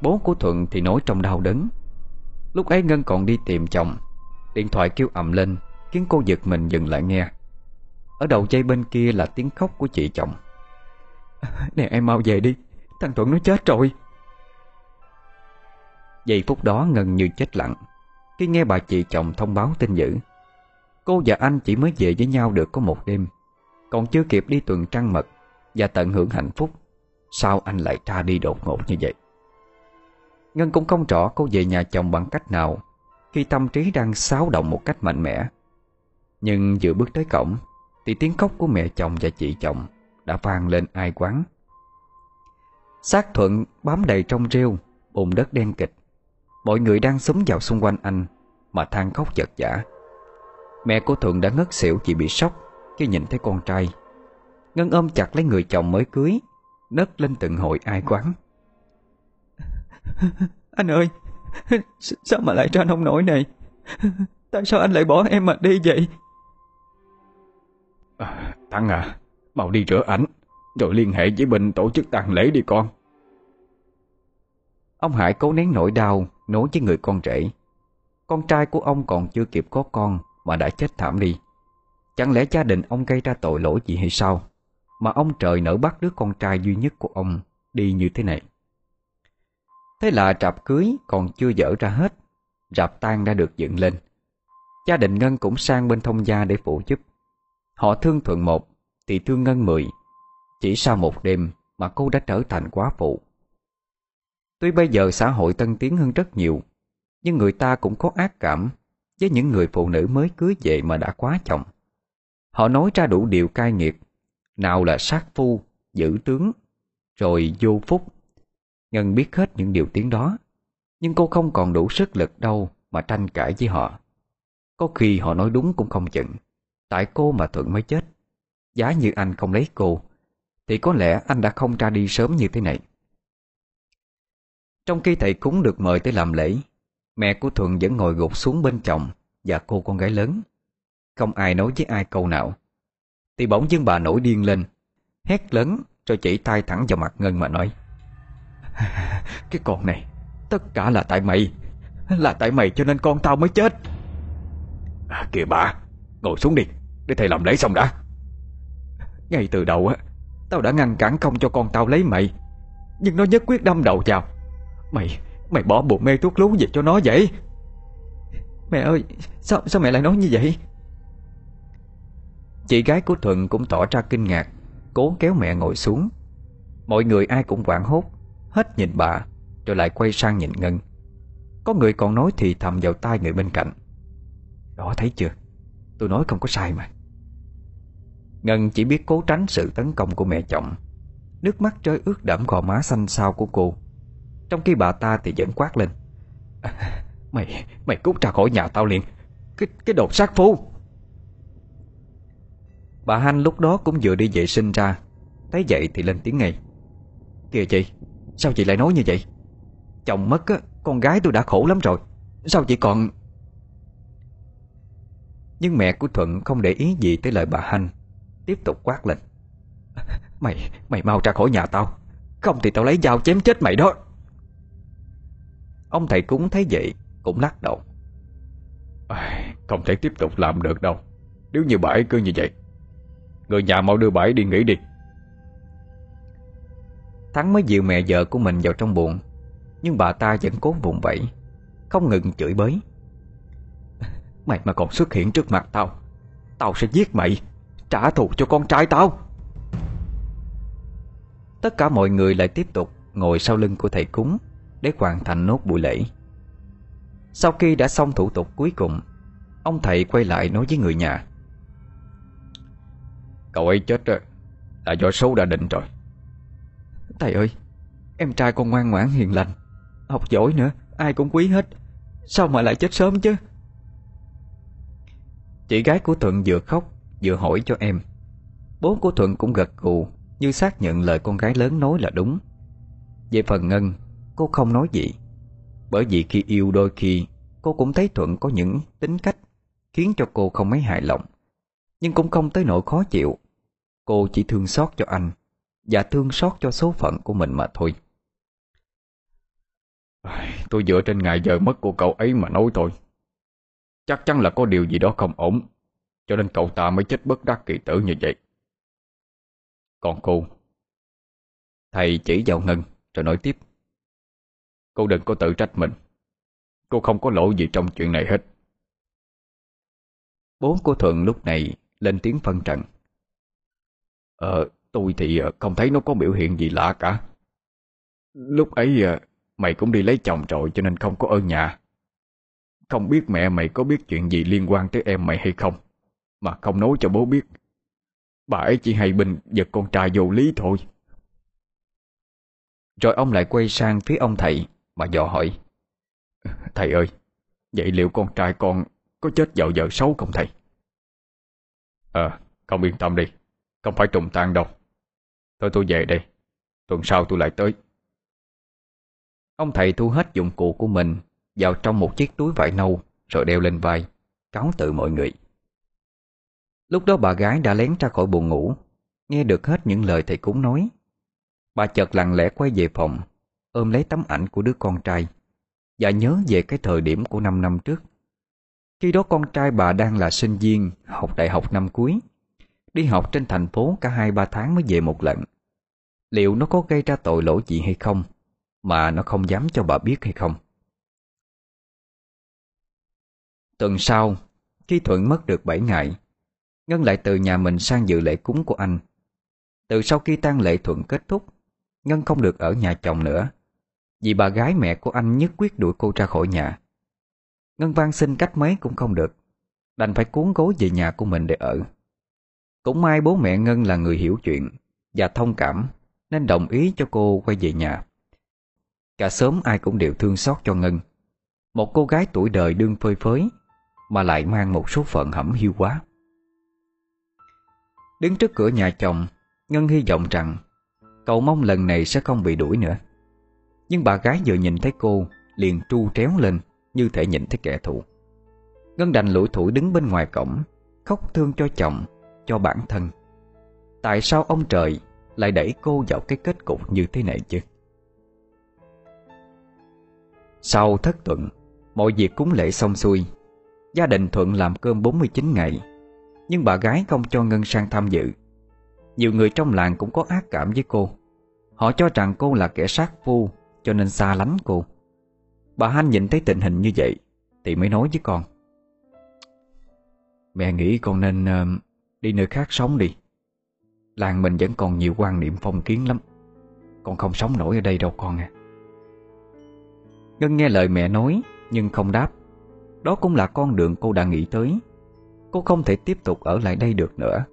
Bố của Thuận thì nói trong đau đớn. Lúc ấy Ngân còn đi tìm chồng. Điện thoại kêu ầm lên Khiến cô giật mình dừng lại nghe. Ở đầu dây bên kia là tiếng khóc của chị chồng. Nè em mau về đi Thằng Thuận nó chết rồi. Giây phút đó Ngân như chết lặng. Khi nghe bà chị chồng thông báo tin dữ, Cô và anh chỉ mới về với nhau được có một đêm, Còn chưa kịp đi tuần trăng mật Và tận hưởng hạnh phúc, Sao anh lại ra đi đột ngột như vậy? Ngân cũng không rõ cô về nhà chồng bằng cách nào Khi tâm trí đang xáo động một cách mạnh mẽ. Nhưng vừa bước tới cổng Thì tiếng khóc của mẹ chồng và chị chồng Đã vang lên ai quán. Xác thuận bám đầy trong rêu Bùn đất đen kịch. Mọi người đang súng vào xung quanh anh Mà than khóc chật chả Mẹ của Thuận đã ngất xỉu chỉ bị sốc Khi nhìn thấy con trai. Ngân ôm chặt lấy người chồng mới cưới Nấc lên từng hội ai quán. Anh ơi Sao mà lại ra nông nổi này? Tại sao anh lại bỏ em mà đi vậy? À, Thằng à Mau đi rửa ảnh rồi liên hệ với Bình tổ chức tang lễ đi con. Ông Hải cố nén nỗi đau, Nói với người con rể, Con trai của ông còn chưa kịp có con Mà đã chết thảm đi. Chẳng lẽ gia đình ông gây ra tội lỗi gì hay sao? Mà ông trời nỡ bắt đứa con trai duy nhất của ông Đi như thế này. Thế là trạp cưới còn chưa dở ra hết, Rạp tang đã được dựng lên. Gia đình Ngân cũng sang bên thông gia để phụ giúp. Họ thương thuận một, Thì thương Ngân mười chỉ sau một đêm mà cô đã trở thành quá phụ. Tuy bây giờ xã hội tân tiến hơn rất nhiều Nhưng người ta cũng có ác cảm Với những người phụ nữ mới cưới về mà đã quá chồng. Họ nói ra đủ điều cai nghiệt Nào là sát phu, giữ tướng Rồi vô phúc. Ngân biết hết những điều tiếng đó Nhưng cô không còn đủ sức lực đâu Mà tranh cãi với họ. Có khi họ nói đúng cũng không chừng Tại cô mà Thuận mới chết. Giá như anh không lấy cô thì có lẽ anh đã không ra đi sớm như thế này. Trong khi thầy cúng được mời tới làm lễ Mẹ của Thuận vẫn ngồi gục xuống bên chồng Và cô con gái lớn. Không ai nói với ai câu nào. Thì bỗng dưng bà nổi điên lên Hét lớn rồi chỉ tay thẳng vào mặt Ngân mà nói Cái con này Tất cả là tại mày Là tại mày cho nên con tao mới chết. À, Kìa bà Ngồi xuống đi Để thầy làm lễ xong đã. Ngay từ đầu á Tao đã ngăn cản không cho con tao lấy mày. Nhưng nó nhất quyết đâm đầu vào. Mày Mày bỏ bộ mê thuốc lú gì cho nó vậy. Mẹ ơi, Sao sao mẹ lại nói như vậy? Chị gái của Thuận cũng tỏ ra kinh ngạc, Cố kéo mẹ ngồi xuống. Mọi người ai cũng hoảng hốt, Hết nhìn bà, Rồi lại quay sang nhìn Ngân. Có người còn nói thì thầm vào tai người bên cạnh. Đó thấy chưa? Tôi nói không có sai mà. Ngân chỉ biết cố tránh sự tấn công của mẹ chồng. Nước mắt rơi ướt đẫm gò má xanh xao của cô. Trong khi bà ta thì vẫn quát lên. Mày, mày cút ra khỏi nhà tao liền. Cái, cái đột sát phu. Bà Hanh lúc đó cũng vừa đi vệ sinh ra. Thấy vậy thì lên tiếng ngay. Kìa chị Sao chị lại nói như vậy? Chồng mất á Con gái tôi đã khổ lắm rồi. Sao chị còn Nhưng mẹ của Thuận không để ý gì tới lời bà Hanh. Tiếp tục quát lên. Mày, mày mau ra khỏi nhà tao. Không thì tao lấy dao chém chết mày đó. Ông thầy cúng thấy vậy Cũng lắc đầu. À, Không thể tiếp tục làm được đâu. Nếu như bãi cứ như vậy Người nhà mau đưa bãi đi nghỉ đi. Thắng mới dìu mẹ vợ của mình vào trong buồng Nhưng bà ta vẫn cố vùng vẫy Không ngừng chửi bới. Mày mà còn xuất hiện trước mặt tao Tao sẽ giết mày Trả thù cho con trai tao. Tất cả mọi người lại tiếp tục Ngồi sau lưng của thầy cúng Để hoàn thành nốt buổi lễ. Sau khi đã xong thủ tục cuối cùng Ông thầy quay lại nói với người nhà. Cậu ấy chết Là do số đã định rồi. Thầy ơi Em trai con ngoan ngoãn hiền lành Học giỏi nữa Ai cũng quý hết. Sao mà lại chết sớm chứ? Chị gái của Thuận vừa khóc Vừa hỏi cho em. Bố của Thuận cũng gật gù, Như xác nhận lời con gái lớn nói là đúng. Về phần Ngân, Cô không nói gì. Bởi vì khi yêu đôi khi, Cô cũng thấy Thuận có những tính cách Khiến cho cô không mấy hài lòng, Nhưng cũng không tới nỗi khó chịu. Cô chỉ thương xót cho anh Và thương xót cho số phận của mình mà thôi. Tôi dựa trên ngày giờ mất của cậu ấy mà nói thôi. Chắc chắn là có điều gì đó không ổn. Cho nên cậu ta mới chết bất đắc kỳ tử như vậy. Còn cô? Thầy chỉ vào Ngân rồi nói tiếp. Cô đừng có tự trách mình. Cô không có lỗi gì trong chuyện này hết. Bố của Thuận lúc này lên tiếng phân trần. Ờ, tôi thì ờ, không thấy nó có biểu hiện gì lạ cả. Lúc ấy ờ, mày cũng đi lấy chồng rồi cho nên không có ở nhà. Không biết mẹ mày có biết chuyện gì liên quan tới em mày hay không? Mà không nói cho bố biết. Bà ấy chỉ hay bình giật con trai vô lý thôi. Rồi ông lại quay sang phía ông thầy Mà dò hỏi Thầy ơi Vậy liệu con trai con có chết vào giờ xấu không thầy? Ờ, không yên tâm đi Không phải trùng tan đâu. Thôi tôi về đây Tuần sau tôi lại tới. Ông thầy thu hết dụng cụ của mình Vào trong một chiếc túi vải nâu Rồi đeo lên vai Cáo tự mọi người. Lúc đó bà gái đã lén ra khỏi buồn ngủ, Nghe được hết những lời thầy cúng nói. Bà chợt lặng lẽ quay về phòng, Ôm lấy tấm ảnh của đứa con trai Và nhớ về cái thời điểm của 5 năm trước. Khi đó con trai bà đang là sinh viên Học đại học năm cuối, Đi học trên thành phố cả hai ba tháng mới về một lần. Liệu nó có gây ra tội lỗi gì hay không, Mà nó không dám cho bà biết hay không? Tuần sau, Khi Thuận mất được 7 ngày Ngân lại từ nhà mình sang dự lễ cúng của anh. Từ sau khi tang lễ Thuận kết thúc, Ngân không được ở nhà chồng nữa, Vì bà gái mẹ của anh nhất quyết đuổi cô ra khỏi nhà. Ngân van xin cách mấy cũng không được, Đành phải cuốn gối về nhà của mình để ở. Cũng may bố mẹ Ngân là người hiểu chuyện Và thông cảm, Nên đồng ý cho cô quay về nhà. Cả sớm ai cũng đều thương xót cho Ngân. Một cô gái tuổi đời đương phơi phới, Mà lại mang một số phận hẩm hiu quá. Đứng trước cửa nhà chồng, Ngân hy vọng rằng Cậu mong lần này sẽ không bị đuổi nữa. Nhưng bà gái vừa nhìn thấy cô, Liền tru tréo lên Như thể nhìn thấy kẻ thù. Ngân đành lủi thủi đứng bên ngoài cổng, Khóc thương cho chồng, Cho bản thân. Tại sao ông trời lại đẩy cô vào cái kết cục như thế này chứ? Sau thất tuần, Mọi việc cúng lễ xong xuôi, Gia đình Thuận làm cơm 49 ngày nhưng bà gái không cho Ngân sang tham dự. Nhiều người trong làng cũng có ác cảm với cô. Họ cho rằng cô là kẻ sát phu Cho nên xa lánh cô. Bà Hanh nhìn thấy tình hình như vậy Thì mới nói với con. Mẹ nghĩ con nên uh, đi nơi khác sống đi. Làng mình vẫn còn nhiều quan niệm phong kiến lắm. Con không sống nổi ở đây đâu con à. Ngân nghe lời mẹ nói Nhưng không đáp. Đó cũng là con đường cô đã nghĩ tới. Cô không thể tiếp tục ở lại đây được nữa.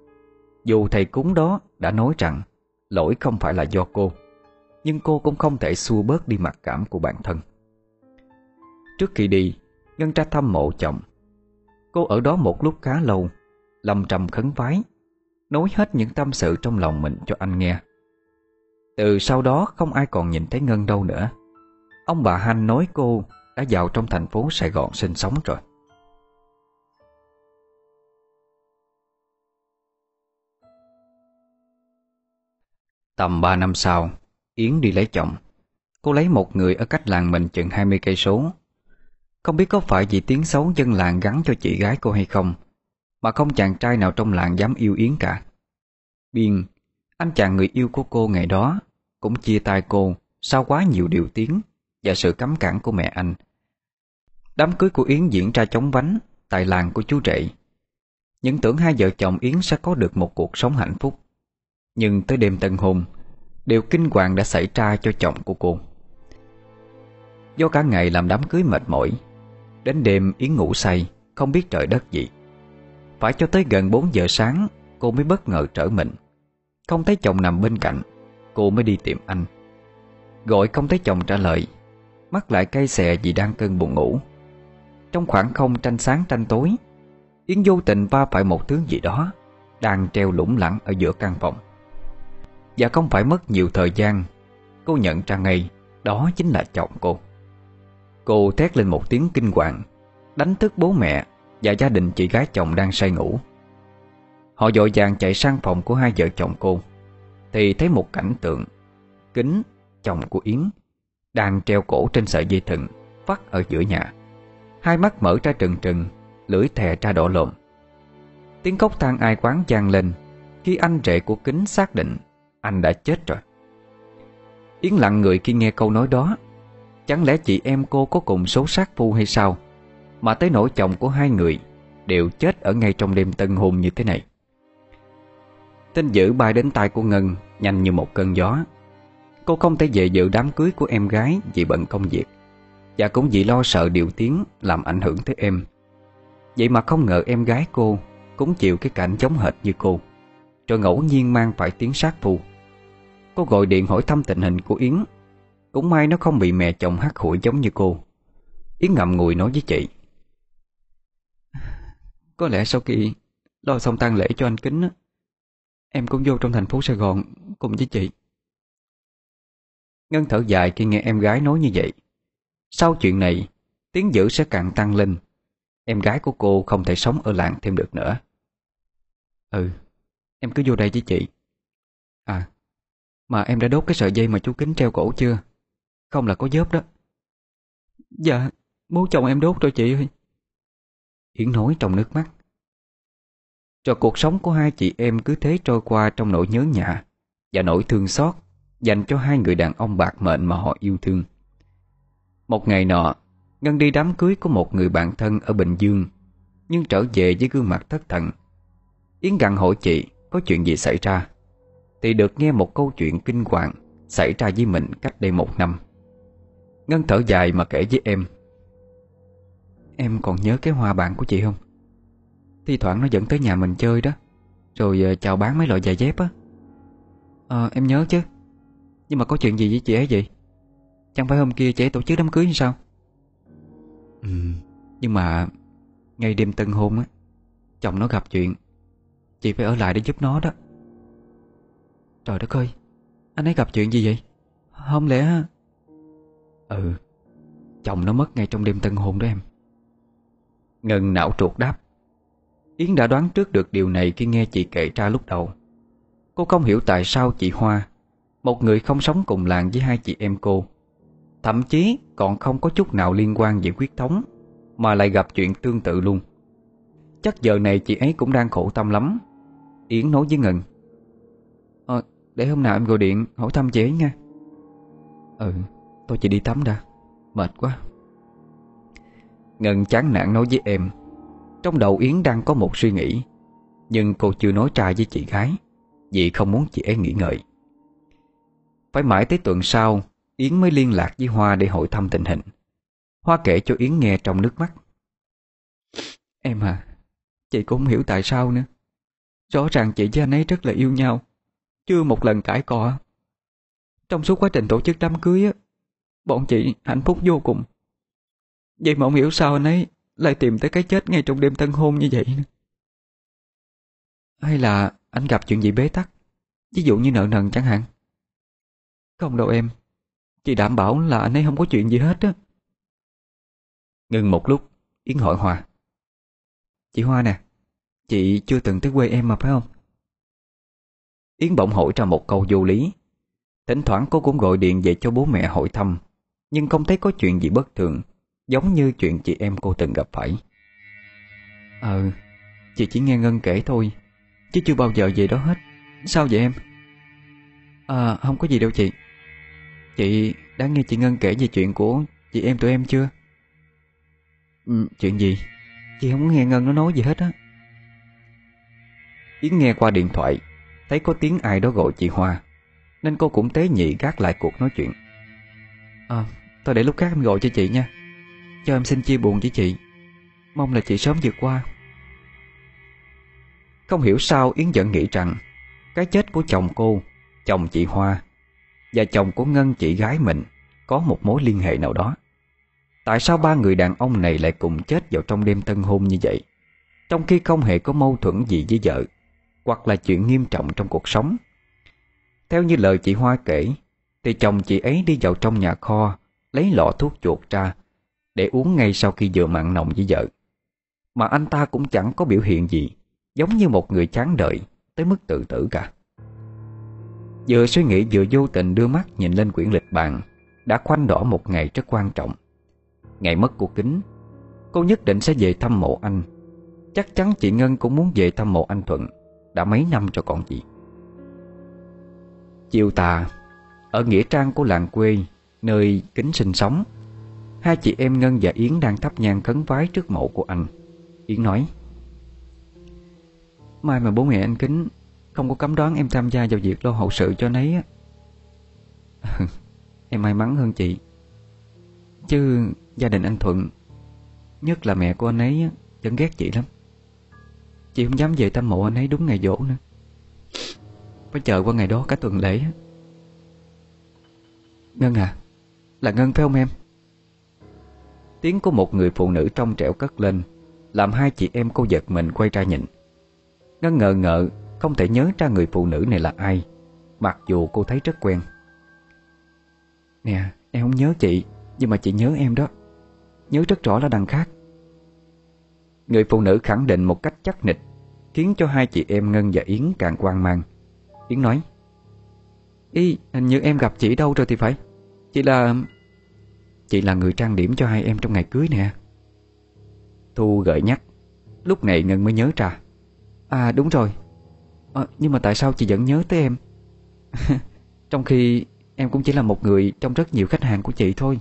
Dù thầy cúng đó đã nói rằng Lỗi không phải là do cô, Nhưng cô cũng không thể xua bớt đi mặc cảm của bản thân. Trước khi đi, Ngân ra thăm mộ chồng. Cô ở đó một lúc khá lâu Lâm trầm khấn vái, Nói hết những tâm sự trong lòng mình cho anh nghe. Từ sau đó không ai còn nhìn thấy Ngân đâu nữa. Ông bà Hanh nói cô đã vào trong thành phố Sài Gòn sinh sống rồi. Tầm 3 năm sau, Yến đi lấy chồng. Cô lấy một người ở cách làng mình chừng 20 cây số. Không biết có phải vì tiếng xấu dân làng gắn cho chị gái cô hay không, Mà không chàng trai nào trong làng dám yêu Yến cả. Biên, Anh chàng người yêu của cô ngày đó Cũng chia tay cô Sau quá nhiều điều tiếng Và sự cấm cản của mẹ anh. Đám cưới của Yến diễn ra chóng vánh Tại làng của chú rể. Những tưởng hai vợ chồng Yến sẽ có được một cuộc sống hạnh phúc. Nhưng tới đêm tân hôn, Điều kinh hoàng đã xảy ra cho chồng của cô. Do cả ngày làm đám cưới mệt mỏi, Đến đêm Yến ngủ say, Không biết trời đất gì. Phải cho tới gần 4 giờ sáng, Cô mới bất ngờ trở mình. Không thấy chồng nằm bên cạnh, Cô mới đi tìm anh. Gọi không thấy chồng trả lời Mắt lại cay xè vì đang cơn buồn ngủ. Trong khoảng không tranh sáng tranh tối, Yến vô tình va phải một thứ gì đó Đang treo lủng lẳng ở giữa căn phòng. Và không phải mất nhiều thời gian. Cô nhận ra ngay Đó chính là chồng cô. Cô thét lên một tiếng kinh hoàng Đánh thức bố mẹ Và gia đình chị gái chồng đang say ngủ. Họ dội vàng chạy sang phòng của hai vợ chồng cô Thì thấy một cảnh tượng Kính, chồng của Yến Đang treo cổ trên sợi dây thừng Vắt ở giữa nhà. Hai mắt mở ra trừng trừng Lưỡi thè ra đỏ lộn Tiếng cốc than ai quán gian lên Khi anh rể của kính xác định anh đã chết rồi. Yến lặng người khi nghe câu nói đó, Chẳng lẽ chị em cô có cùng số sát phu hay sao? Mà tới nỗi chồng của hai người Đều chết ở ngay trong đêm tân hôn như thế này. Tin dữ bay đến tai của Ngân Nhanh như một cơn gió. Cô không thể về dự đám cưới của em gái Vì bận công việc, Và cũng vì lo sợ điều tiếng Làm ảnh hưởng tới em. Vậy mà không ngờ em gái cô Cũng chịu cái cảnh giống hệt như cô, Rồi ngẫu nhiên mang phải tiếng sát phu. Cô gọi điện hỏi thăm tình hình của Yến. Cũng may nó không bị mẹ chồng hắt hủi giống như cô. Yến ngậm ngùi nói với chị. Có lẽ sau khi lo xong tang lễ cho anh Kính á, Em cũng vô trong thành phố Sài Gòn cùng với chị. Ngân thở dài khi nghe em gái nói như vậy. Sau chuyện này Tiếng dữ sẽ càng tăng lên. Em gái của cô không thể sống ở làng thêm được nữa. Ừ Em cứ vô đây với chị. À mà em đã đốt cái sợi dây mà chú Kính treo cổ chưa? Không là có dớp đó. Dạ Bố chồng em đốt rồi chị ơi. Yến nói trong nước mắt. Rồi cuộc sống của hai chị em cứ thế trôi qua trong nỗi nhớ nhà Và nỗi thương xót Dành cho hai người đàn ông bạc mệnh mà họ yêu thương. Một ngày nọ, Ngân đi đám cưới của một người bạn thân ở Bình Dương, Nhưng trở về với gương mặt thất thần. Yến gặn hỏi chị, có chuyện gì xảy ra? Thì được nghe một câu chuyện kinh hoàng Xảy ra với mình cách đây một năm Ngân thở dài mà kể với em Em còn nhớ cái hoa bạn của chị không? Thi thoảng nó dẫn tới nhà mình chơi đó, Rồi ờ, chào bán mấy loại giày dép á Ờ em nhớ chứ, Nhưng mà có chuyện gì với chị ấy vậy? Chẳng phải hôm kia chị ấy tổ chức đám cưới hay sao? Ừ Nhưng mà Ngay đêm tân hôn á, Chồng nó gặp chuyện, Chị phải ở lại để giúp nó đó Trời đất ơi, Anh ấy gặp chuyện gì vậy? Không lẽ Ừ Chồng nó mất ngay trong đêm tân hôn đó em. Ngân não truột đáp. Yến đã đoán trước được điều này khi nghe chị kể ra lúc đầu. Cô không hiểu tại sao chị Hoa, Một người không sống cùng làng với hai chị em cô, Thậm chí còn không có chút nào liên quan về quyết thống, Mà lại gặp chuyện tương tự luôn. Chắc giờ này chị ấy cũng đang khổ tâm lắm. Yến nói với Ngân để hôm nào em gọi điện hỏi thăm chị ấy nha. Ừ, tôi chỉ đi tắm đã. Mệt quá. Ngân chán nản nói với em. Trong đầu Yến đang có một suy nghĩ Nhưng cô chưa nói ra với chị gái. Vì không muốn chị ấy nghĩ ngợi. Phải mãi tới tuần sau Yến mới liên lạc với Hoa để hỏi thăm tình hình. Hoa kể cho Yến nghe trong nước mắt. Em à Chị cũng không hiểu tại sao nữa. Rõ ràng chị với anh ấy rất là yêu nhau. Chưa một lần cãi cọ. Trong suốt quá trình tổ chức đám cưới á, Bọn chị hạnh phúc vô cùng. Vậy mà không hiểu sao anh ấy Lại tìm tới cái chết ngay trong đêm tân hôn như vậy. Hay là anh gặp chuyện gì bế tắc? Ví dụ như nợ nần chẳng hạn. Không đâu em. Chị đảm bảo là anh ấy không có chuyện gì hết á. Ngừng một lúc, Yến hỏi Hoa. Chị Hoa nè, Chị chưa từng tới quê em mà phải không? Yến bỗng hỏi ra một câu vô lý. Thỉnh thoảng cô cũng gọi điện về cho bố mẹ hỏi thăm Nhưng không thấy có chuyện gì bất thường Giống như chuyện chị em cô từng gặp phải. Ờ Chị chỉ nghe Ngân kể thôi Chứ chưa bao giờ về đó hết. Sao vậy em? À không có gì đâu chị. Chị đã nghe chị Ngân kể về chuyện của chị em tụi em chưa? Ừ, Chuyện gì? Chị không nghe Ngân nó nói gì hết á. Yến nghe qua điện thoại Thấy có tiếng ai đó gọi chị Hoa, Nên cô cũng tế nhị gác lại cuộc nói chuyện. À Tôi để lúc khác em gọi cho chị nha. Cho em xin chia buồn với chị. Mong là chị sớm vượt qua. Không hiểu sao Yến vẫn nghĩ rằng Cái chết của chồng cô, Chồng chị Hoa Và chồng của Ngân chị gái mình Có một mối liên hệ nào đó. Tại sao ba người đàn ông này lại cùng chết vào trong đêm tân hôn như vậy? Trong khi không hề có mâu thuẫn gì với vợ hoặc là chuyện nghiêm trọng trong cuộc sống. Theo như lời chị Hoa kể, Thì chồng chị ấy đi vào trong nhà kho, Lấy lọ thuốc chuột ra, Để uống ngay sau khi vừa mặn nồng với vợ. Mà anh ta cũng chẳng có biểu hiện gì, Giống như một người chán đợi, Tới mức tự tử cả. Vừa suy nghĩ vừa vô tình đưa mắt nhìn lên quyển lịch bàn, Đã khoanh đỏ một ngày rất quan trọng. Ngày mất của Kính, Cô nhất định sẽ về thăm mộ anh. Chắc chắn chị Ngân cũng muốn về thăm mộ anh Thuận. Đã mấy năm rồi còn gì. Chiều tà, Ở nghĩa trang của làng quê, Nơi Kính sinh sống, Hai chị em Ngân và Yến đang thắp nhang khấn vái trước mộ của anh. Yến nói, Mai mà bố mẹ anh Kính, Không có cấm đoán em tham gia vào việc lo hậu sự cho nấy á. Em may mắn hơn chị. Chứ gia đình anh Thuận, Nhất là mẹ của anh ấy Vẫn ghét chị lắm. Chị không dám về thăm mộ, anh ấy đúng ngày dỗ nữa. Phải chờ qua ngày đó cả tuần lễ Ngân à Là Ngân phải không em? Tiếng của một người phụ nữ trong trẻo cất lên, Làm hai chị em cô giật mình quay ra nhìn. Ngân ngờ ngợ, Không thể nhớ ra người phụ nữ này là ai, Mặc dù cô thấy rất quen. Nè, em không nhớ chị, Nhưng mà chị nhớ em đó. Nhớ rất rõ là đằng khác. Người phụ nữ khẳng định một cách chắc nịch Khiến cho hai chị em Ngân và Yến càng quan mang. Yến nói Y hình như em gặp chị đâu rồi thì phải. Chị là... Chị là người trang điểm cho hai em trong ngày cưới nè. Thu gợi nhắc Lúc này Ngân mới nhớ ra À đúng rồi. À, Nhưng mà tại sao chị vẫn nhớ tới em? Trong khi em cũng chỉ là một người trong rất nhiều khách hàng của chị thôi.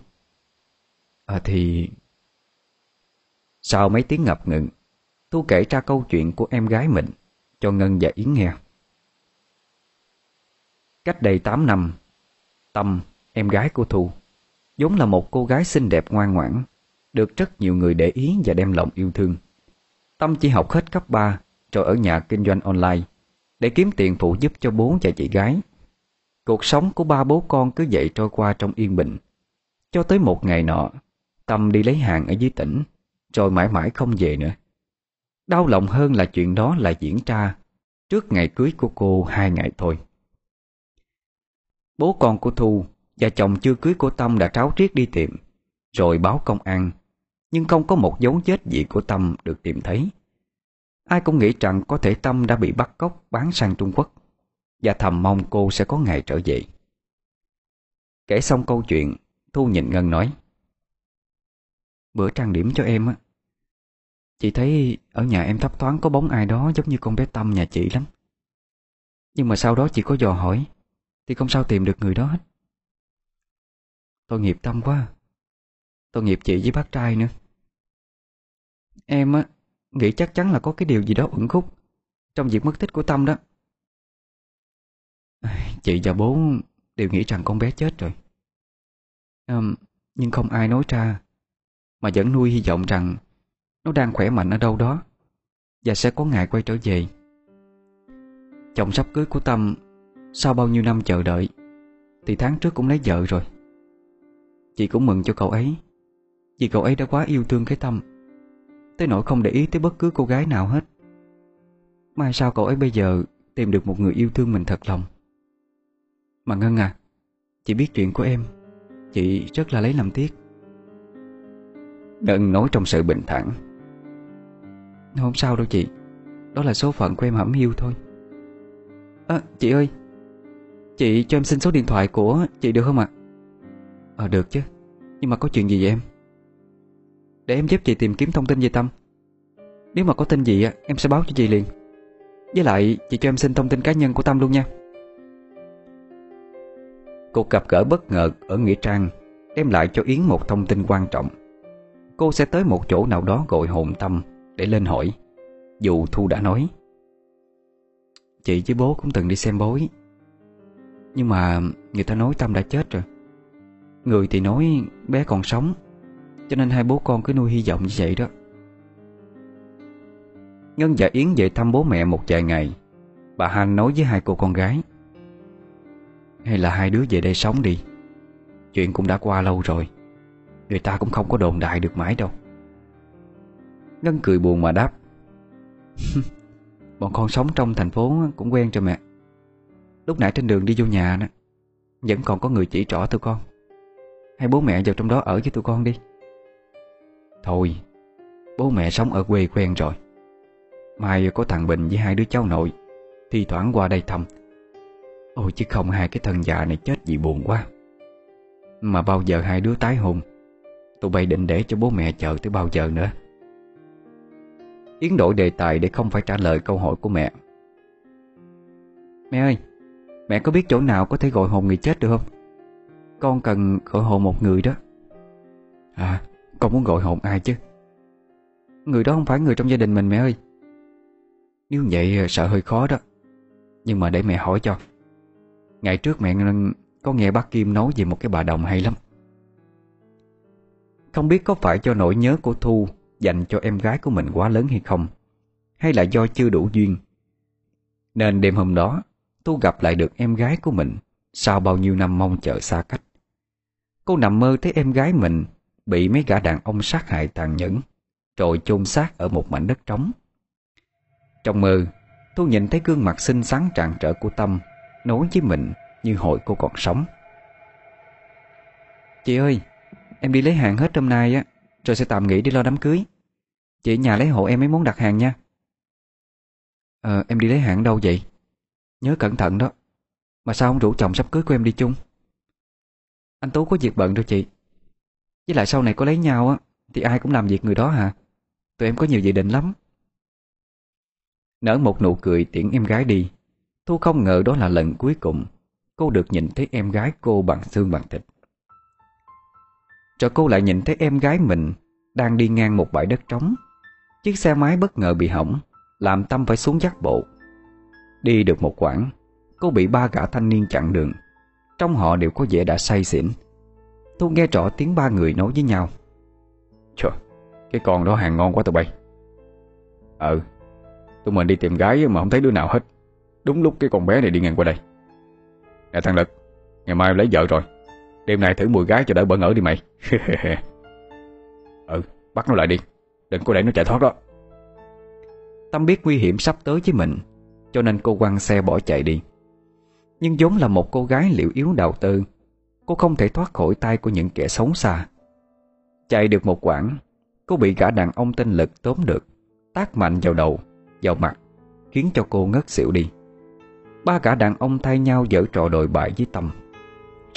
À thì... Sau mấy tiếng ngập ngừng Thu kể ra câu chuyện của em gái mình Cho Ngân và Yến nghe. Cách đây 8 năm Tâm, em gái của Thu vốn là một cô gái xinh đẹp ngoan ngoãn Được rất nhiều người để ý và đem lòng yêu thương. Tâm chỉ học hết cấp 3 Rồi ở nhà kinh doanh online Để kiếm tiền phụ giúp cho bố và chị gái. Cuộc sống của ba bố con cứ vậy trôi qua trong yên bình. Cho tới một ngày nọ Tâm đi lấy hàng ở dưới tỉnh Rồi mãi mãi không về nữa. Đau lòng hơn là chuyện đó là diễn ra Trước ngày cưới của cô hai ngày thôi. Bố con của Thu và chồng chưa cưới của Tâm đã tráo riết đi tìm, Rồi báo công an, Nhưng không có một dấu vết gì của Tâm được tìm thấy. Ai cũng nghĩ rằng có thể Tâm đã bị bắt cóc bán sang Trung Quốc, Và thầm mong cô sẽ có ngày trở về. Kể xong câu chuyện, Thu nhìn Ngân nói, Bữa trang điểm cho em á. Chị thấy ở nhà em thấp thoáng có bóng ai đó giống như con bé Tâm nhà chị lắm. Nhưng mà sau đó chị có dò hỏi Thì không sao tìm được người đó hết. Tôi nghiệp Tâm quá Tôi nghiệp chị với bác trai nữa. Em á Nghĩ chắc chắn là có cái điều gì đó ẩn khúc Trong việc mất tích của Tâm đó. Chị và bố đều nghĩ rằng con bé chết rồi. À, Nhưng không ai nói ra Mà vẫn nuôi hy vọng rằng nó đang khỏe mạnh ở đâu đó Và sẽ có ngày quay trở về. Chồng sắp cưới của Tâm Sau bao nhiêu năm chờ đợi Thì tháng trước cũng lấy vợ rồi. Chị cũng mừng cho cậu ấy Vì cậu ấy đã quá yêu thương cái Tâm, Tới nỗi không để ý tới bất cứ cô gái nào hết. Mai sao cậu ấy bây giờ Tìm được một người yêu thương mình thật lòng. Mà Ngân à Chị biết chuyện của em, Chị rất là lấy làm tiếc. Ngân nói trong sự bình thản. Không sao đâu chị. Đó là số phận của em hẩm hiu thôi. À chị ơi. Chị cho em xin số điện thoại của chị được không ạ? Ờ được chứ. Nhưng mà có chuyện gì vậy em? Để em giúp chị tìm kiếm thông tin về Tâm. Nếu mà có tin gì em sẽ báo cho chị liền. Với lại, chị cho em xin thông tin cá nhân của Tâm luôn nha. Cuộc gặp gỡ bất ngờ ở Nghĩa Trang, Đem lại cho Yến một thông tin quan trọng. Cô sẽ tới một chỗ nào đó gọi hồn tâm. Để lên hỏi, Dù Thu đã nói. Chị với bố cũng từng đi xem bối Nhưng mà người ta nói Tâm đã chết rồi. Người thì nói bé còn sống, Cho nên hai bố con cứ nuôi hy vọng như vậy đó. Ngân và Yến về thăm bố mẹ một vài ngày. Bà Hằng nói với hai cô con gái, Hay là hai đứa về đây sống đi. Chuyện cũng đã qua lâu rồi, Người ta cũng không có đồn đại được mãi đâu. Ngân cười buồn mà đáp. Bọn con sống trong thành phố cũng quen rồi mẹ. Lúc nãy trên đường đi vô nhà nè, Vẫn còn có người chỉ trỏ tụi con. Hay bố mẹ vào trong đó ở với tụi con đi. Thôi, Bố mẹ sống ở quê quen rồi. Mai có thằng Bình với hai đứa cháu nội, Thi thoảng qua đây thăm. Ôi, chứ không hai cái thân già này chết gì buồn quá. Mà bao giờ hai đứa tái hôn, Tụi bay định để cho bố mẹ chờ tới bao giờ nữa. Yến đổi đề tài để không phải trả lời câu hỏi của mẹ. Mẹ ơi, Mẹ có biết chỗ nào có thể gọi hồn người chết được không? Con cần gọi hồn một người đó. À Con muốn gọi hồn ai chứ? Người đó không phải người trong gia đình mình mẹ ơi. Nếu vậy ờ, sợ hơi khó đó. Nhưng mà để mẹ hỏi cho. Ngày trước mẹ có nghe bác Kim nói về một cái bà đồng hay lắm. Không biết có phải cho nỗi nhớ của Thu Dành cho em gái của mình quá lớn hay không? Hay là do chưa đủ duyên? Nên đêm hôm đó, tôi gặp lại được em gái của mình Sau bao nhiêu năm mong chờ xa cách. Cô nằm mơ thấy em gái mình Bị mấy gã đàn ông sát hại tàn nhẫn, Rồi chôn xác ở một mảnh đất trống. Trong mơ, tôi nhìn thấy gương mặt xinh xắn tràn trở của Tâm Nói với mình như hồi cô còn sống. Chị ơi, Em đi lấy hàng hết hôm nay á. Rồi sẽ tạm nghỉ đi lo đám cưới. Chị nhà lấy hộ em mấy món đặt hàng nha. Ờ em đi lấy hàng đâu vậy? Nhớ cẩn thận đó. Mà sao không rủ chồng sắp cưới của em đi chung? Anh Tú có việc bận đâu chị. Với lại sau này có lấy nhau á, Thì ai cũng làm việc người đó hả? Tụi em có nhiều dự định lắm. Nở một nụ cười tiễn em gái đi. Thu không ngờ đó là lần cuối cùng Cô được nhìn thấy em gái cô bằng xương bằng thịt. Rồi cô lại nhìn thấy em gái mình Đang đi ngang một bãi đất trống. Chiếc xe máy bất ngờ bị hỏng Làm Tâm phải xuống dắt bộ. Đi được một quãng Cô bị ba gã thanh niên chặn đường. Trong họ đều có vẻ đã say xỉn. Tôi nghe rõ tiếng ba người nói với nhau. Trời, cái con đó hàng ngon quá tụi bay. Ừ Tụi mình đi tìm gái mà không thấy đứa nào hết. Đúng lúc cái con bé này đi ngang qua đây. Nè thằng Lực Ngày mai lấy vợ rồi. Đêm nay thử mùi gái cho đỡ bỡ ngỡ đi mày. Ừ bắt nó lại đi. Đừng có để nó chạy thoát đó. Tâm biết nguy hiểm sắp tới với mình Cho nên cô quăng xe bỏ chạy đi. Nhưng vốn là một cô gái liệu yếu đào tư Cô không thể thoát khỏi tay của những kẻ xấu xa. Chạy được một quãng Cô bị gã đàn ông tên Lực tóm được Tác mạnh vào đầu, vào mặt Khiến cho cô ngất xỉu đi. Ba gã đàn ông thay nhau dở trò đồi bại với Tâm.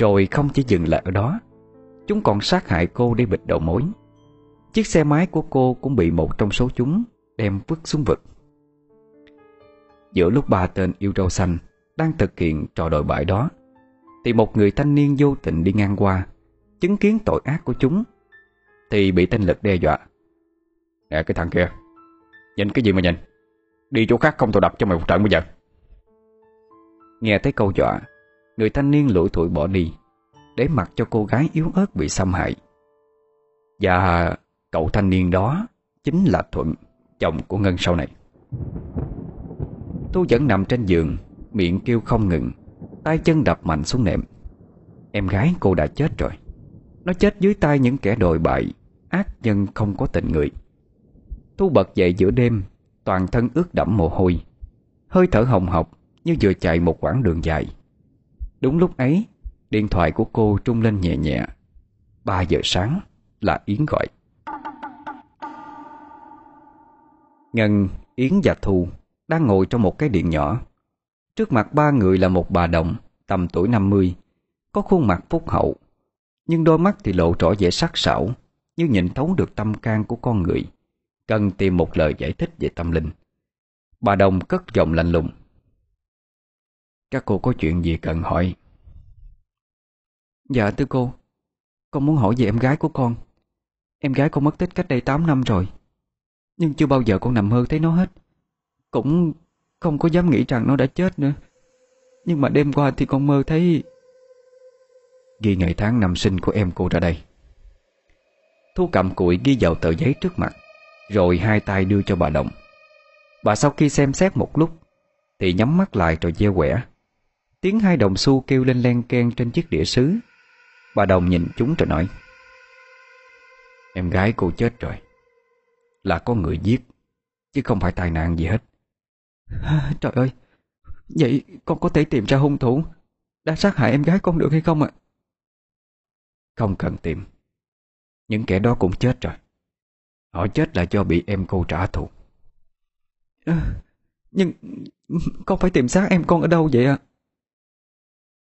Rồi không chỉ dừng lại ở đó, Chúng còn sát hại cô để bịt đầu mối. Chiếc xe máy của cô cũng bị một trong số chúng đem vứt xuống vực. Giữa lúc ba tên yêu râu xanh Đang thực hiện trò đồi bại đó, Thì một người thanh niên vô tình đi ngang qua, Chứng kiến tội ác của chúng, Thì bị tên lực đe dọa. Nè, cái thằng kia, Nhìn cái gì mà nhìn? Đi chỗ khác không tôi đập cho mày một trận bây giờ. Nghe thấy câu dọa Người thanh niên lủi thủi bỏ đi, Để mặc cho cô gái yếu ớt bị xâm hại. Và cậu thanh niên đó Chính là Thuận, Chồng của Ngân sau này. Thu vẫn nằm trên giường, Miệng kêu không ngừng, tay chân đập mạnh xuống nệm. Em gái cô đã chết rồi. Nó chết dưới tay những kẻ đồi bại, Ác nhân không có tình người. Thu bật dậy giữa đêm, Toàn thân ướt đẫm mồ hôi. Hơi thở hồng hộc như vừa chạy một quãng đường dài. Đúng lúc ấy Điện thoại của cô trung lên nhẹ nhẹ. 3 giờ sáng là Yến gọi. Ngân, Yến và Thu Đang ngồi trong một cái điện nhỏ. Trước mặt ba người là một bà đồng Tầm tuổi 50 Có khuôn mặt phúc hậu Nhưng đôi mắt thì lộ rõ vẻ sắc sảo Như nhìn thấu được tâm can của con người Cần tìm một lời giải thích về tâm linh. Bà đồng cất giọng lạnh lùng các cô có chuyện gì cần hỏi? Dạ thưa cô. Con muốn hỏi về em gái của con. Em gái con mất tích cách đây 8 năm rồi. Nhưng chưa bao giờ con nằm mơ thấy nó hết. Cũng không có dám nghĩ rằng nó đã chết nữa. Nhưng mà đêm qua thì con mơ thấy Ghi ngày tháng năm sinh của em cô ra đây. Thu cầm cụi ghi vào tờ giấy trước mặt, Rồi hai tay đưa cho bà Đồng. Bà sau khi xem xét một lúc, Thì nhắm mắt lại rồi gieo quẻ. Tiếng hai đồng xu kêu lên len ken trên chiếc đĩa sứ. Bà Đồng nhìn chúng rồi nói Em gái cô chết rồi. Là có người giết Chứ không phải tai nạn gì hết. À, Trời ơi Vậy con có thể tìm ra hung thủ Đã sát hại em gái con được hay không ạ? Không cần tìm. Những kẻ đó cũng chết rồi. Họ chết là do bị em cô trả thù. À, Nhưng Con phải tìm xác em con ở đâu vậy ạ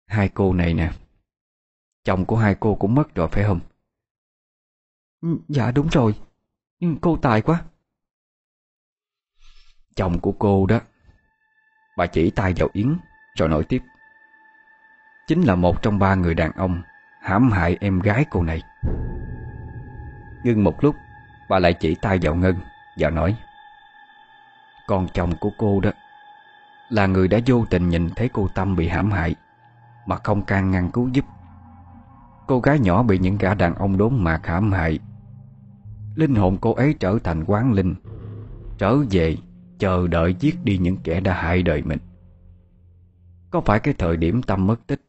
Hai cô này nè. Chồng của hai cô cũng mất rồi, phải không? Ừ, dạ đúng rồi. Cô tài quá. Chồng của cô đó, Bà chỉ tay vào Yến, Rồi nói tiếp. Chính là một trong ba người đàn ông hãm hại em gái cô này. Ngưng một lúc, Bà lại chỉ tay vào Ngân Và nói, Con chồng của cô đó Là người đã vô tình nhìn thấy cô Tâm bị hãm hại. Mà không can ngăn cứu giúp. Cô gái nhỏ bị những gã đàn ông đốn mạc hãm hại. Linh hồn cô ấy trở thành quán linh Trở về Chờ đợi giết đi những kẻ đã hại đời mình. Có phải cái thời điểm Tâm mất tích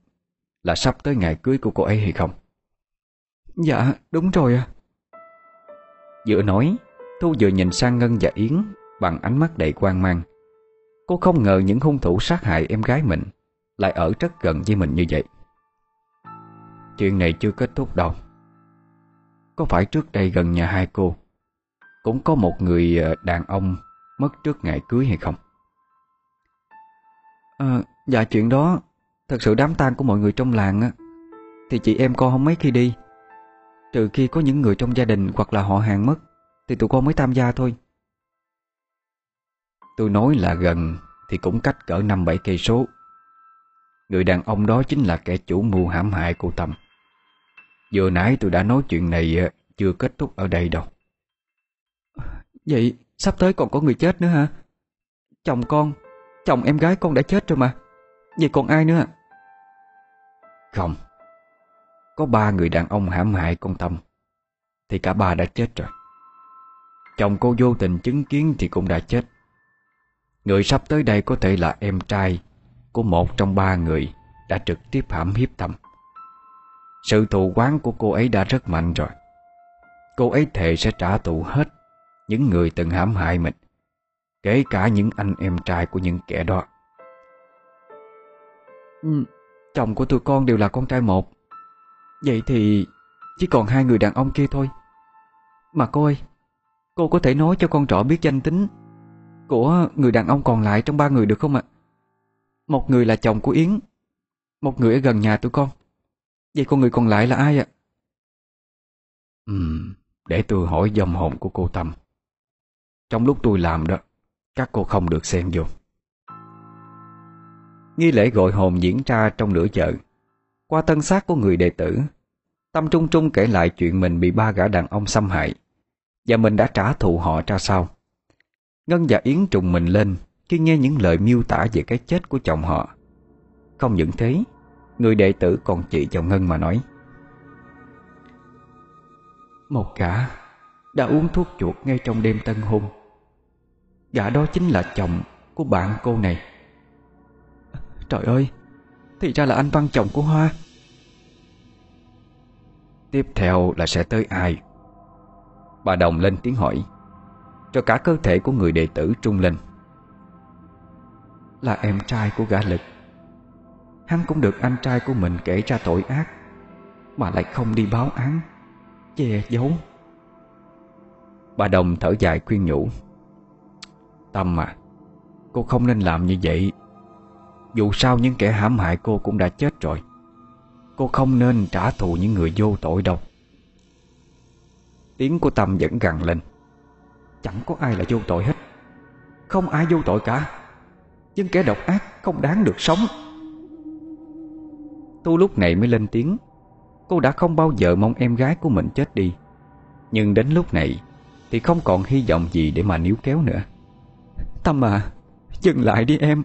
Là sắp tới ngày cưới của cô ấy hay không? Dạ đúng rồi à Vừa nói Thu vừa nhìn sang Ngân và Yến Bằng ánh mắt đầy quan mang. Cô không ngờ những hung thủ sát hại em gái mình Lại ở rất gần với mình như vậy. Chuyện này chưa kết thúc đâu. Có phải trước đây gần nhà hai cô Cũng có một người ờ, đàn ông Mất trước ngày cưới hay không? À, Dạ chuyện đó Thật sự đám tang của mọi người trong làng á Thì chị em con không mấy khi đi. Trừ khi có những người trong gia đình Hoặc là họ hàng mất Thì tụi con mới tham gia thôi. Tôi nói là gần Thì cũng cách cỡ năm bảy cây số Người đàn ông đó chính là kẻ chủ mưu hãm hại cô Tâm. Vừa nãy tôi đã nói chuyện này Chưa kết thúc ở đây đâu. Vậy sắp tới còn có người chết nữa hả? Chồng con Chồng em gái con đã chết rồi mà. Vậy còn ai nữa? Không. Có ba người đàn ông hãm hại con Tâm. Thì cả ba đã chết rồi. Chồng cô vô tình chứng kiến thì cũng đã chết. Người sắp tới đây có thể là em trai của một trong ba người Đã trực tiếp hãm hiếp Tâm. Sự thù quán của cô ấy đã rất mạnh rồi. Cô ấy thề sẽ trả thù hết Những người từng hãm hại mình Kể cả những anh em trai của những kẻ đó. Ừ, Chồng của tụi con đều là con trai một. Vậy thì Chỉ còn hai người đàn ông kia thôi. Mà cô ơi Cô có thể nói cho con rõ biết danh tính Của người đàn ông còn lại trong ba người được không ạ? Một người là chồng của Yến. Một người ở gần nhà tụi con. Vậy con người còn lại là ai ạ? Ừ Để tôi hỏi dòng hồn của cô Tâm. Trong lúc tôi làm đó, Các cô không được xen vô. Nghi lễ gọi hồn diễn ra trong nửa chợ. Qua tân xác của người đệ tử, Tâm Trung Trung kể lại chuyện mình bị ba gã đàn ông xâm hại Và mình đã trả thù họ ra sao. Ngân và Yến trùng mình lên khi nghe những lời miêu tả về cái chết của chồng họ. Không những thế, Người đệ tử còn chỉ cho Ngân mà nói Một gã đã uống thuốc chuột ngay trong đêm tân hôn. Gã đó chính là chồng của bạn cô này. Trời ơi, Thì ra là anh Văn chồng của Hoa. Tiếp theo là sẽ tới ai? Bà Đồng lên tiếng hỏi, Cho cả cơ thể của người đệ tử trung lên. Là em trai của gã lực. Hắn cũng được anh trai của mình kể ra tội ác, Mà lại không đi báo án. Che giấu. Bà Đồng thở dài khuyên nhủ, Tâm à Cô không nên làm như vậy. Dù sao những kẻ hãm hại cô cũng đã chết rồi. Cô không nên trả thù những người vô tội đâu. Tiếng của Tâm vẫn gằn lên, Chẳng có ai là vô tội hết. Không ai vô tội cả. Nhưng kẻ độc ác không đáng được sống. Tu lúc này mới lên tiếng Cô đã không bao giờ mong em gái của mình chết đi. Nhưng đến lúc này Thì không còn hy vọng gì để mà níu kéo nữa. Tâm à Dừng lại đi em.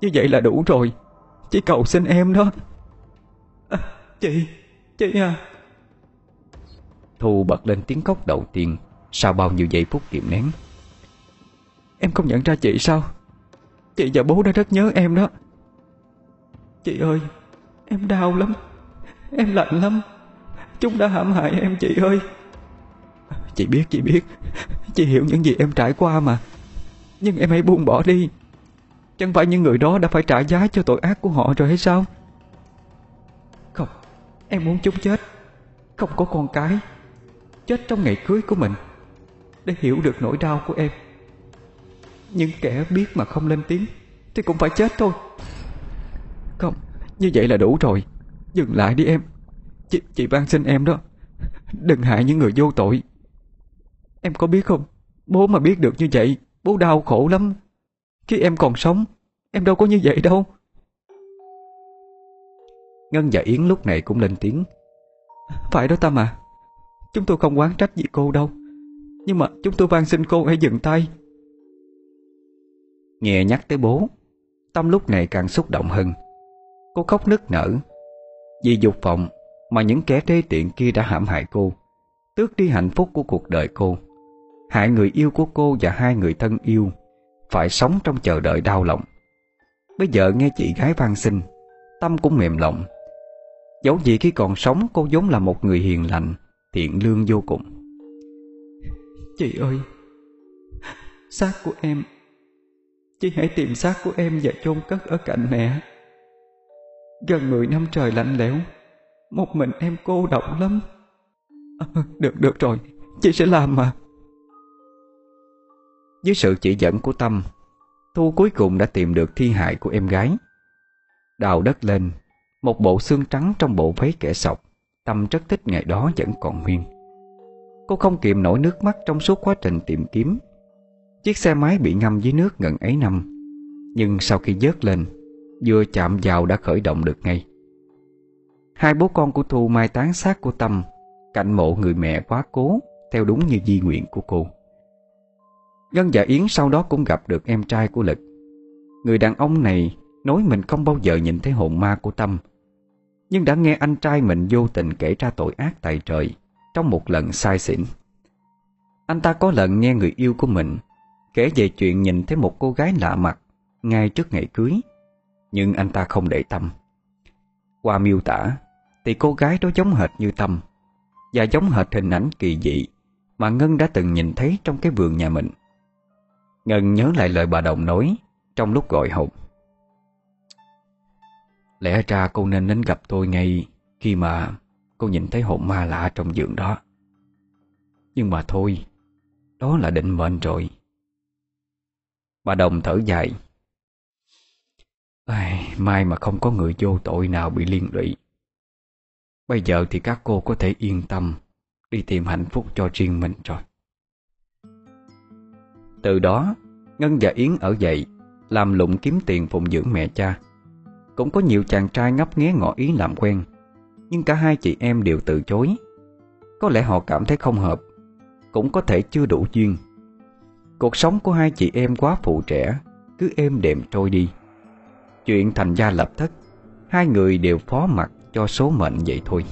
Như vậy là đủ rồi. Chỉ cầu xin em đó. À, Chị Chị à. Thu bật lên tiếng khóc đầu tiên Sau bao nhiêu giây phút kiềm nén. Em không nhận ra chị sao? Chị và bố đã rất nhớ em đó. Chị ơi, Em đau lắm. Em lạnh lắm. Chúng đã hãm hại em, chị ơi. Chị biết chị biết. Chị hiểu những gì em trải qua mà. Nhưng em hãy buông bỏ đi. Chẳng phải những người đó đã phải trả giá cho tội ác của họ rồi hay sao? Không, Em muốn chúng chết. Không có con cái. Chết trong ngày cưới của mình. Để hiểu được nỗi đau của em. Nhưng kẻ biết mà không lên tiếng Thì cũng phải chết thôi. Không Như vậy là đủ rồi. Dừng lại đi em. Chị, chị van xin em đó. Đừng hại những người vô tội. Em có biết không? Bố mà biết được như vậy Bố đau khổ lắm. Khi em còn sống Em đâu có như vậy đâu. Ngân và Yến lúc này cũng lên tiếng. Phải đó Tâm à Chúng tôi không quán trách gì cô đâu. Nhưng mà chúng tôi van xin cô hãy dừng tay Nghe nhắc tới bố, Tâm lúc này càng xúc động hơn. Cô khóc nức nở. Vì dục vọng mà những kẻ đê tiện kia đã hãm hại cô, Tước đi hạnh phúc của cuộc đời cô. Hại người yêu của cô và hai người thân yêu Phải sống trong chờ đợi đau lòng. Bây giờ nghe chị gái van xin, Tâm cũng mềm lòng. Dẫu gì khi còn sống, cô vốn là một người hiền lành, Thiện lương vô cùng. Chị ơi, Xác của em chỉ hãy tìm xác của em và chôn cất ở cạnh mẹ. Gần 10 năm trời lạnh lẽo Một mình em cô độc lắm. À, Được, được rồi Chị sẽ làm mà. Dưới sự chỉ dẫn của Tâm Thu cuối cùng đã tìm được thi hại của em gái. Đào đất lên Một bộ xương trắng trong bộ váy kẻ sọc. Tâm rất thích ngày đó vẫn còn nguyên. Cô không kiềm nổi nước mắt trong suốt quá trình tìm kiếm. Chiếc xe máy bị ngâm dưới nước gần ấy năm. Nhưng sau khi dớt lên, Vừa chạm vào đã khởi động được ngay. Hai bố con của Thu mai táng xác của Tâm, Cạnh mộ người mẹ quá cố, Theo đúng như di nguyện của cô. Ngân và Yến sau đó cũng gặp được em trai của Lực. Người đàn ông này nói mình không bao giờ nhìn thấy hồn ma của Tâm, Nhưng đã nghe anh trai mình vô tình kể ra tội ác tại trời Trong một lần sai xỉn. Anh ta có lần nghe người yêu của mình Kể về chuyện nhìn thấy một cô gái lạ mặt Ngay trước ngày cưới. Nhưng anh ta không để tâm. Qua miêu tả, Thì cô gái đó giống hệt như Tâm, Và giống hệt hình ảnh kỳ dị Mà Ngân đã từng nhìn thấy trong cái vườn nhà mình. Ngân nhớ lại lời bà Đồng nói Trong lúc gọi hồn. Lẽ ra cô nên đến gặp tôi ngay Khi mà cô nhìn thấy hồn ma lạ trong giường đó. Nhưng mà thôi, Đó là định mệnh rồi. Bà Đồng thở dài. Ai, Mai mà không có người vô tội nào bị liên lụy. Bây giờ thì các cô có thể yên tâm Đi tìm hạnh phúc cho riêng mình rồi. Từ đó Ngân và Yến ở dậy Làm lụng kiếm tiền phụng dưỡng mẹ cha. Cũng có nhiều chàng trai ngấp nghé ngỏ ý làm quen Nhưng cả hai chị em đều từ chối. Có lẽ họ cảm thấy không hợp Cũng có thể chưa đủ duyên. Cuộc sống của hai chị em quá phụ trẻ, Cứ êm đềm trôi đi. Chuyện thành gia lập thất, Hai người đều phó mặc cho số mệnh vậy thôi.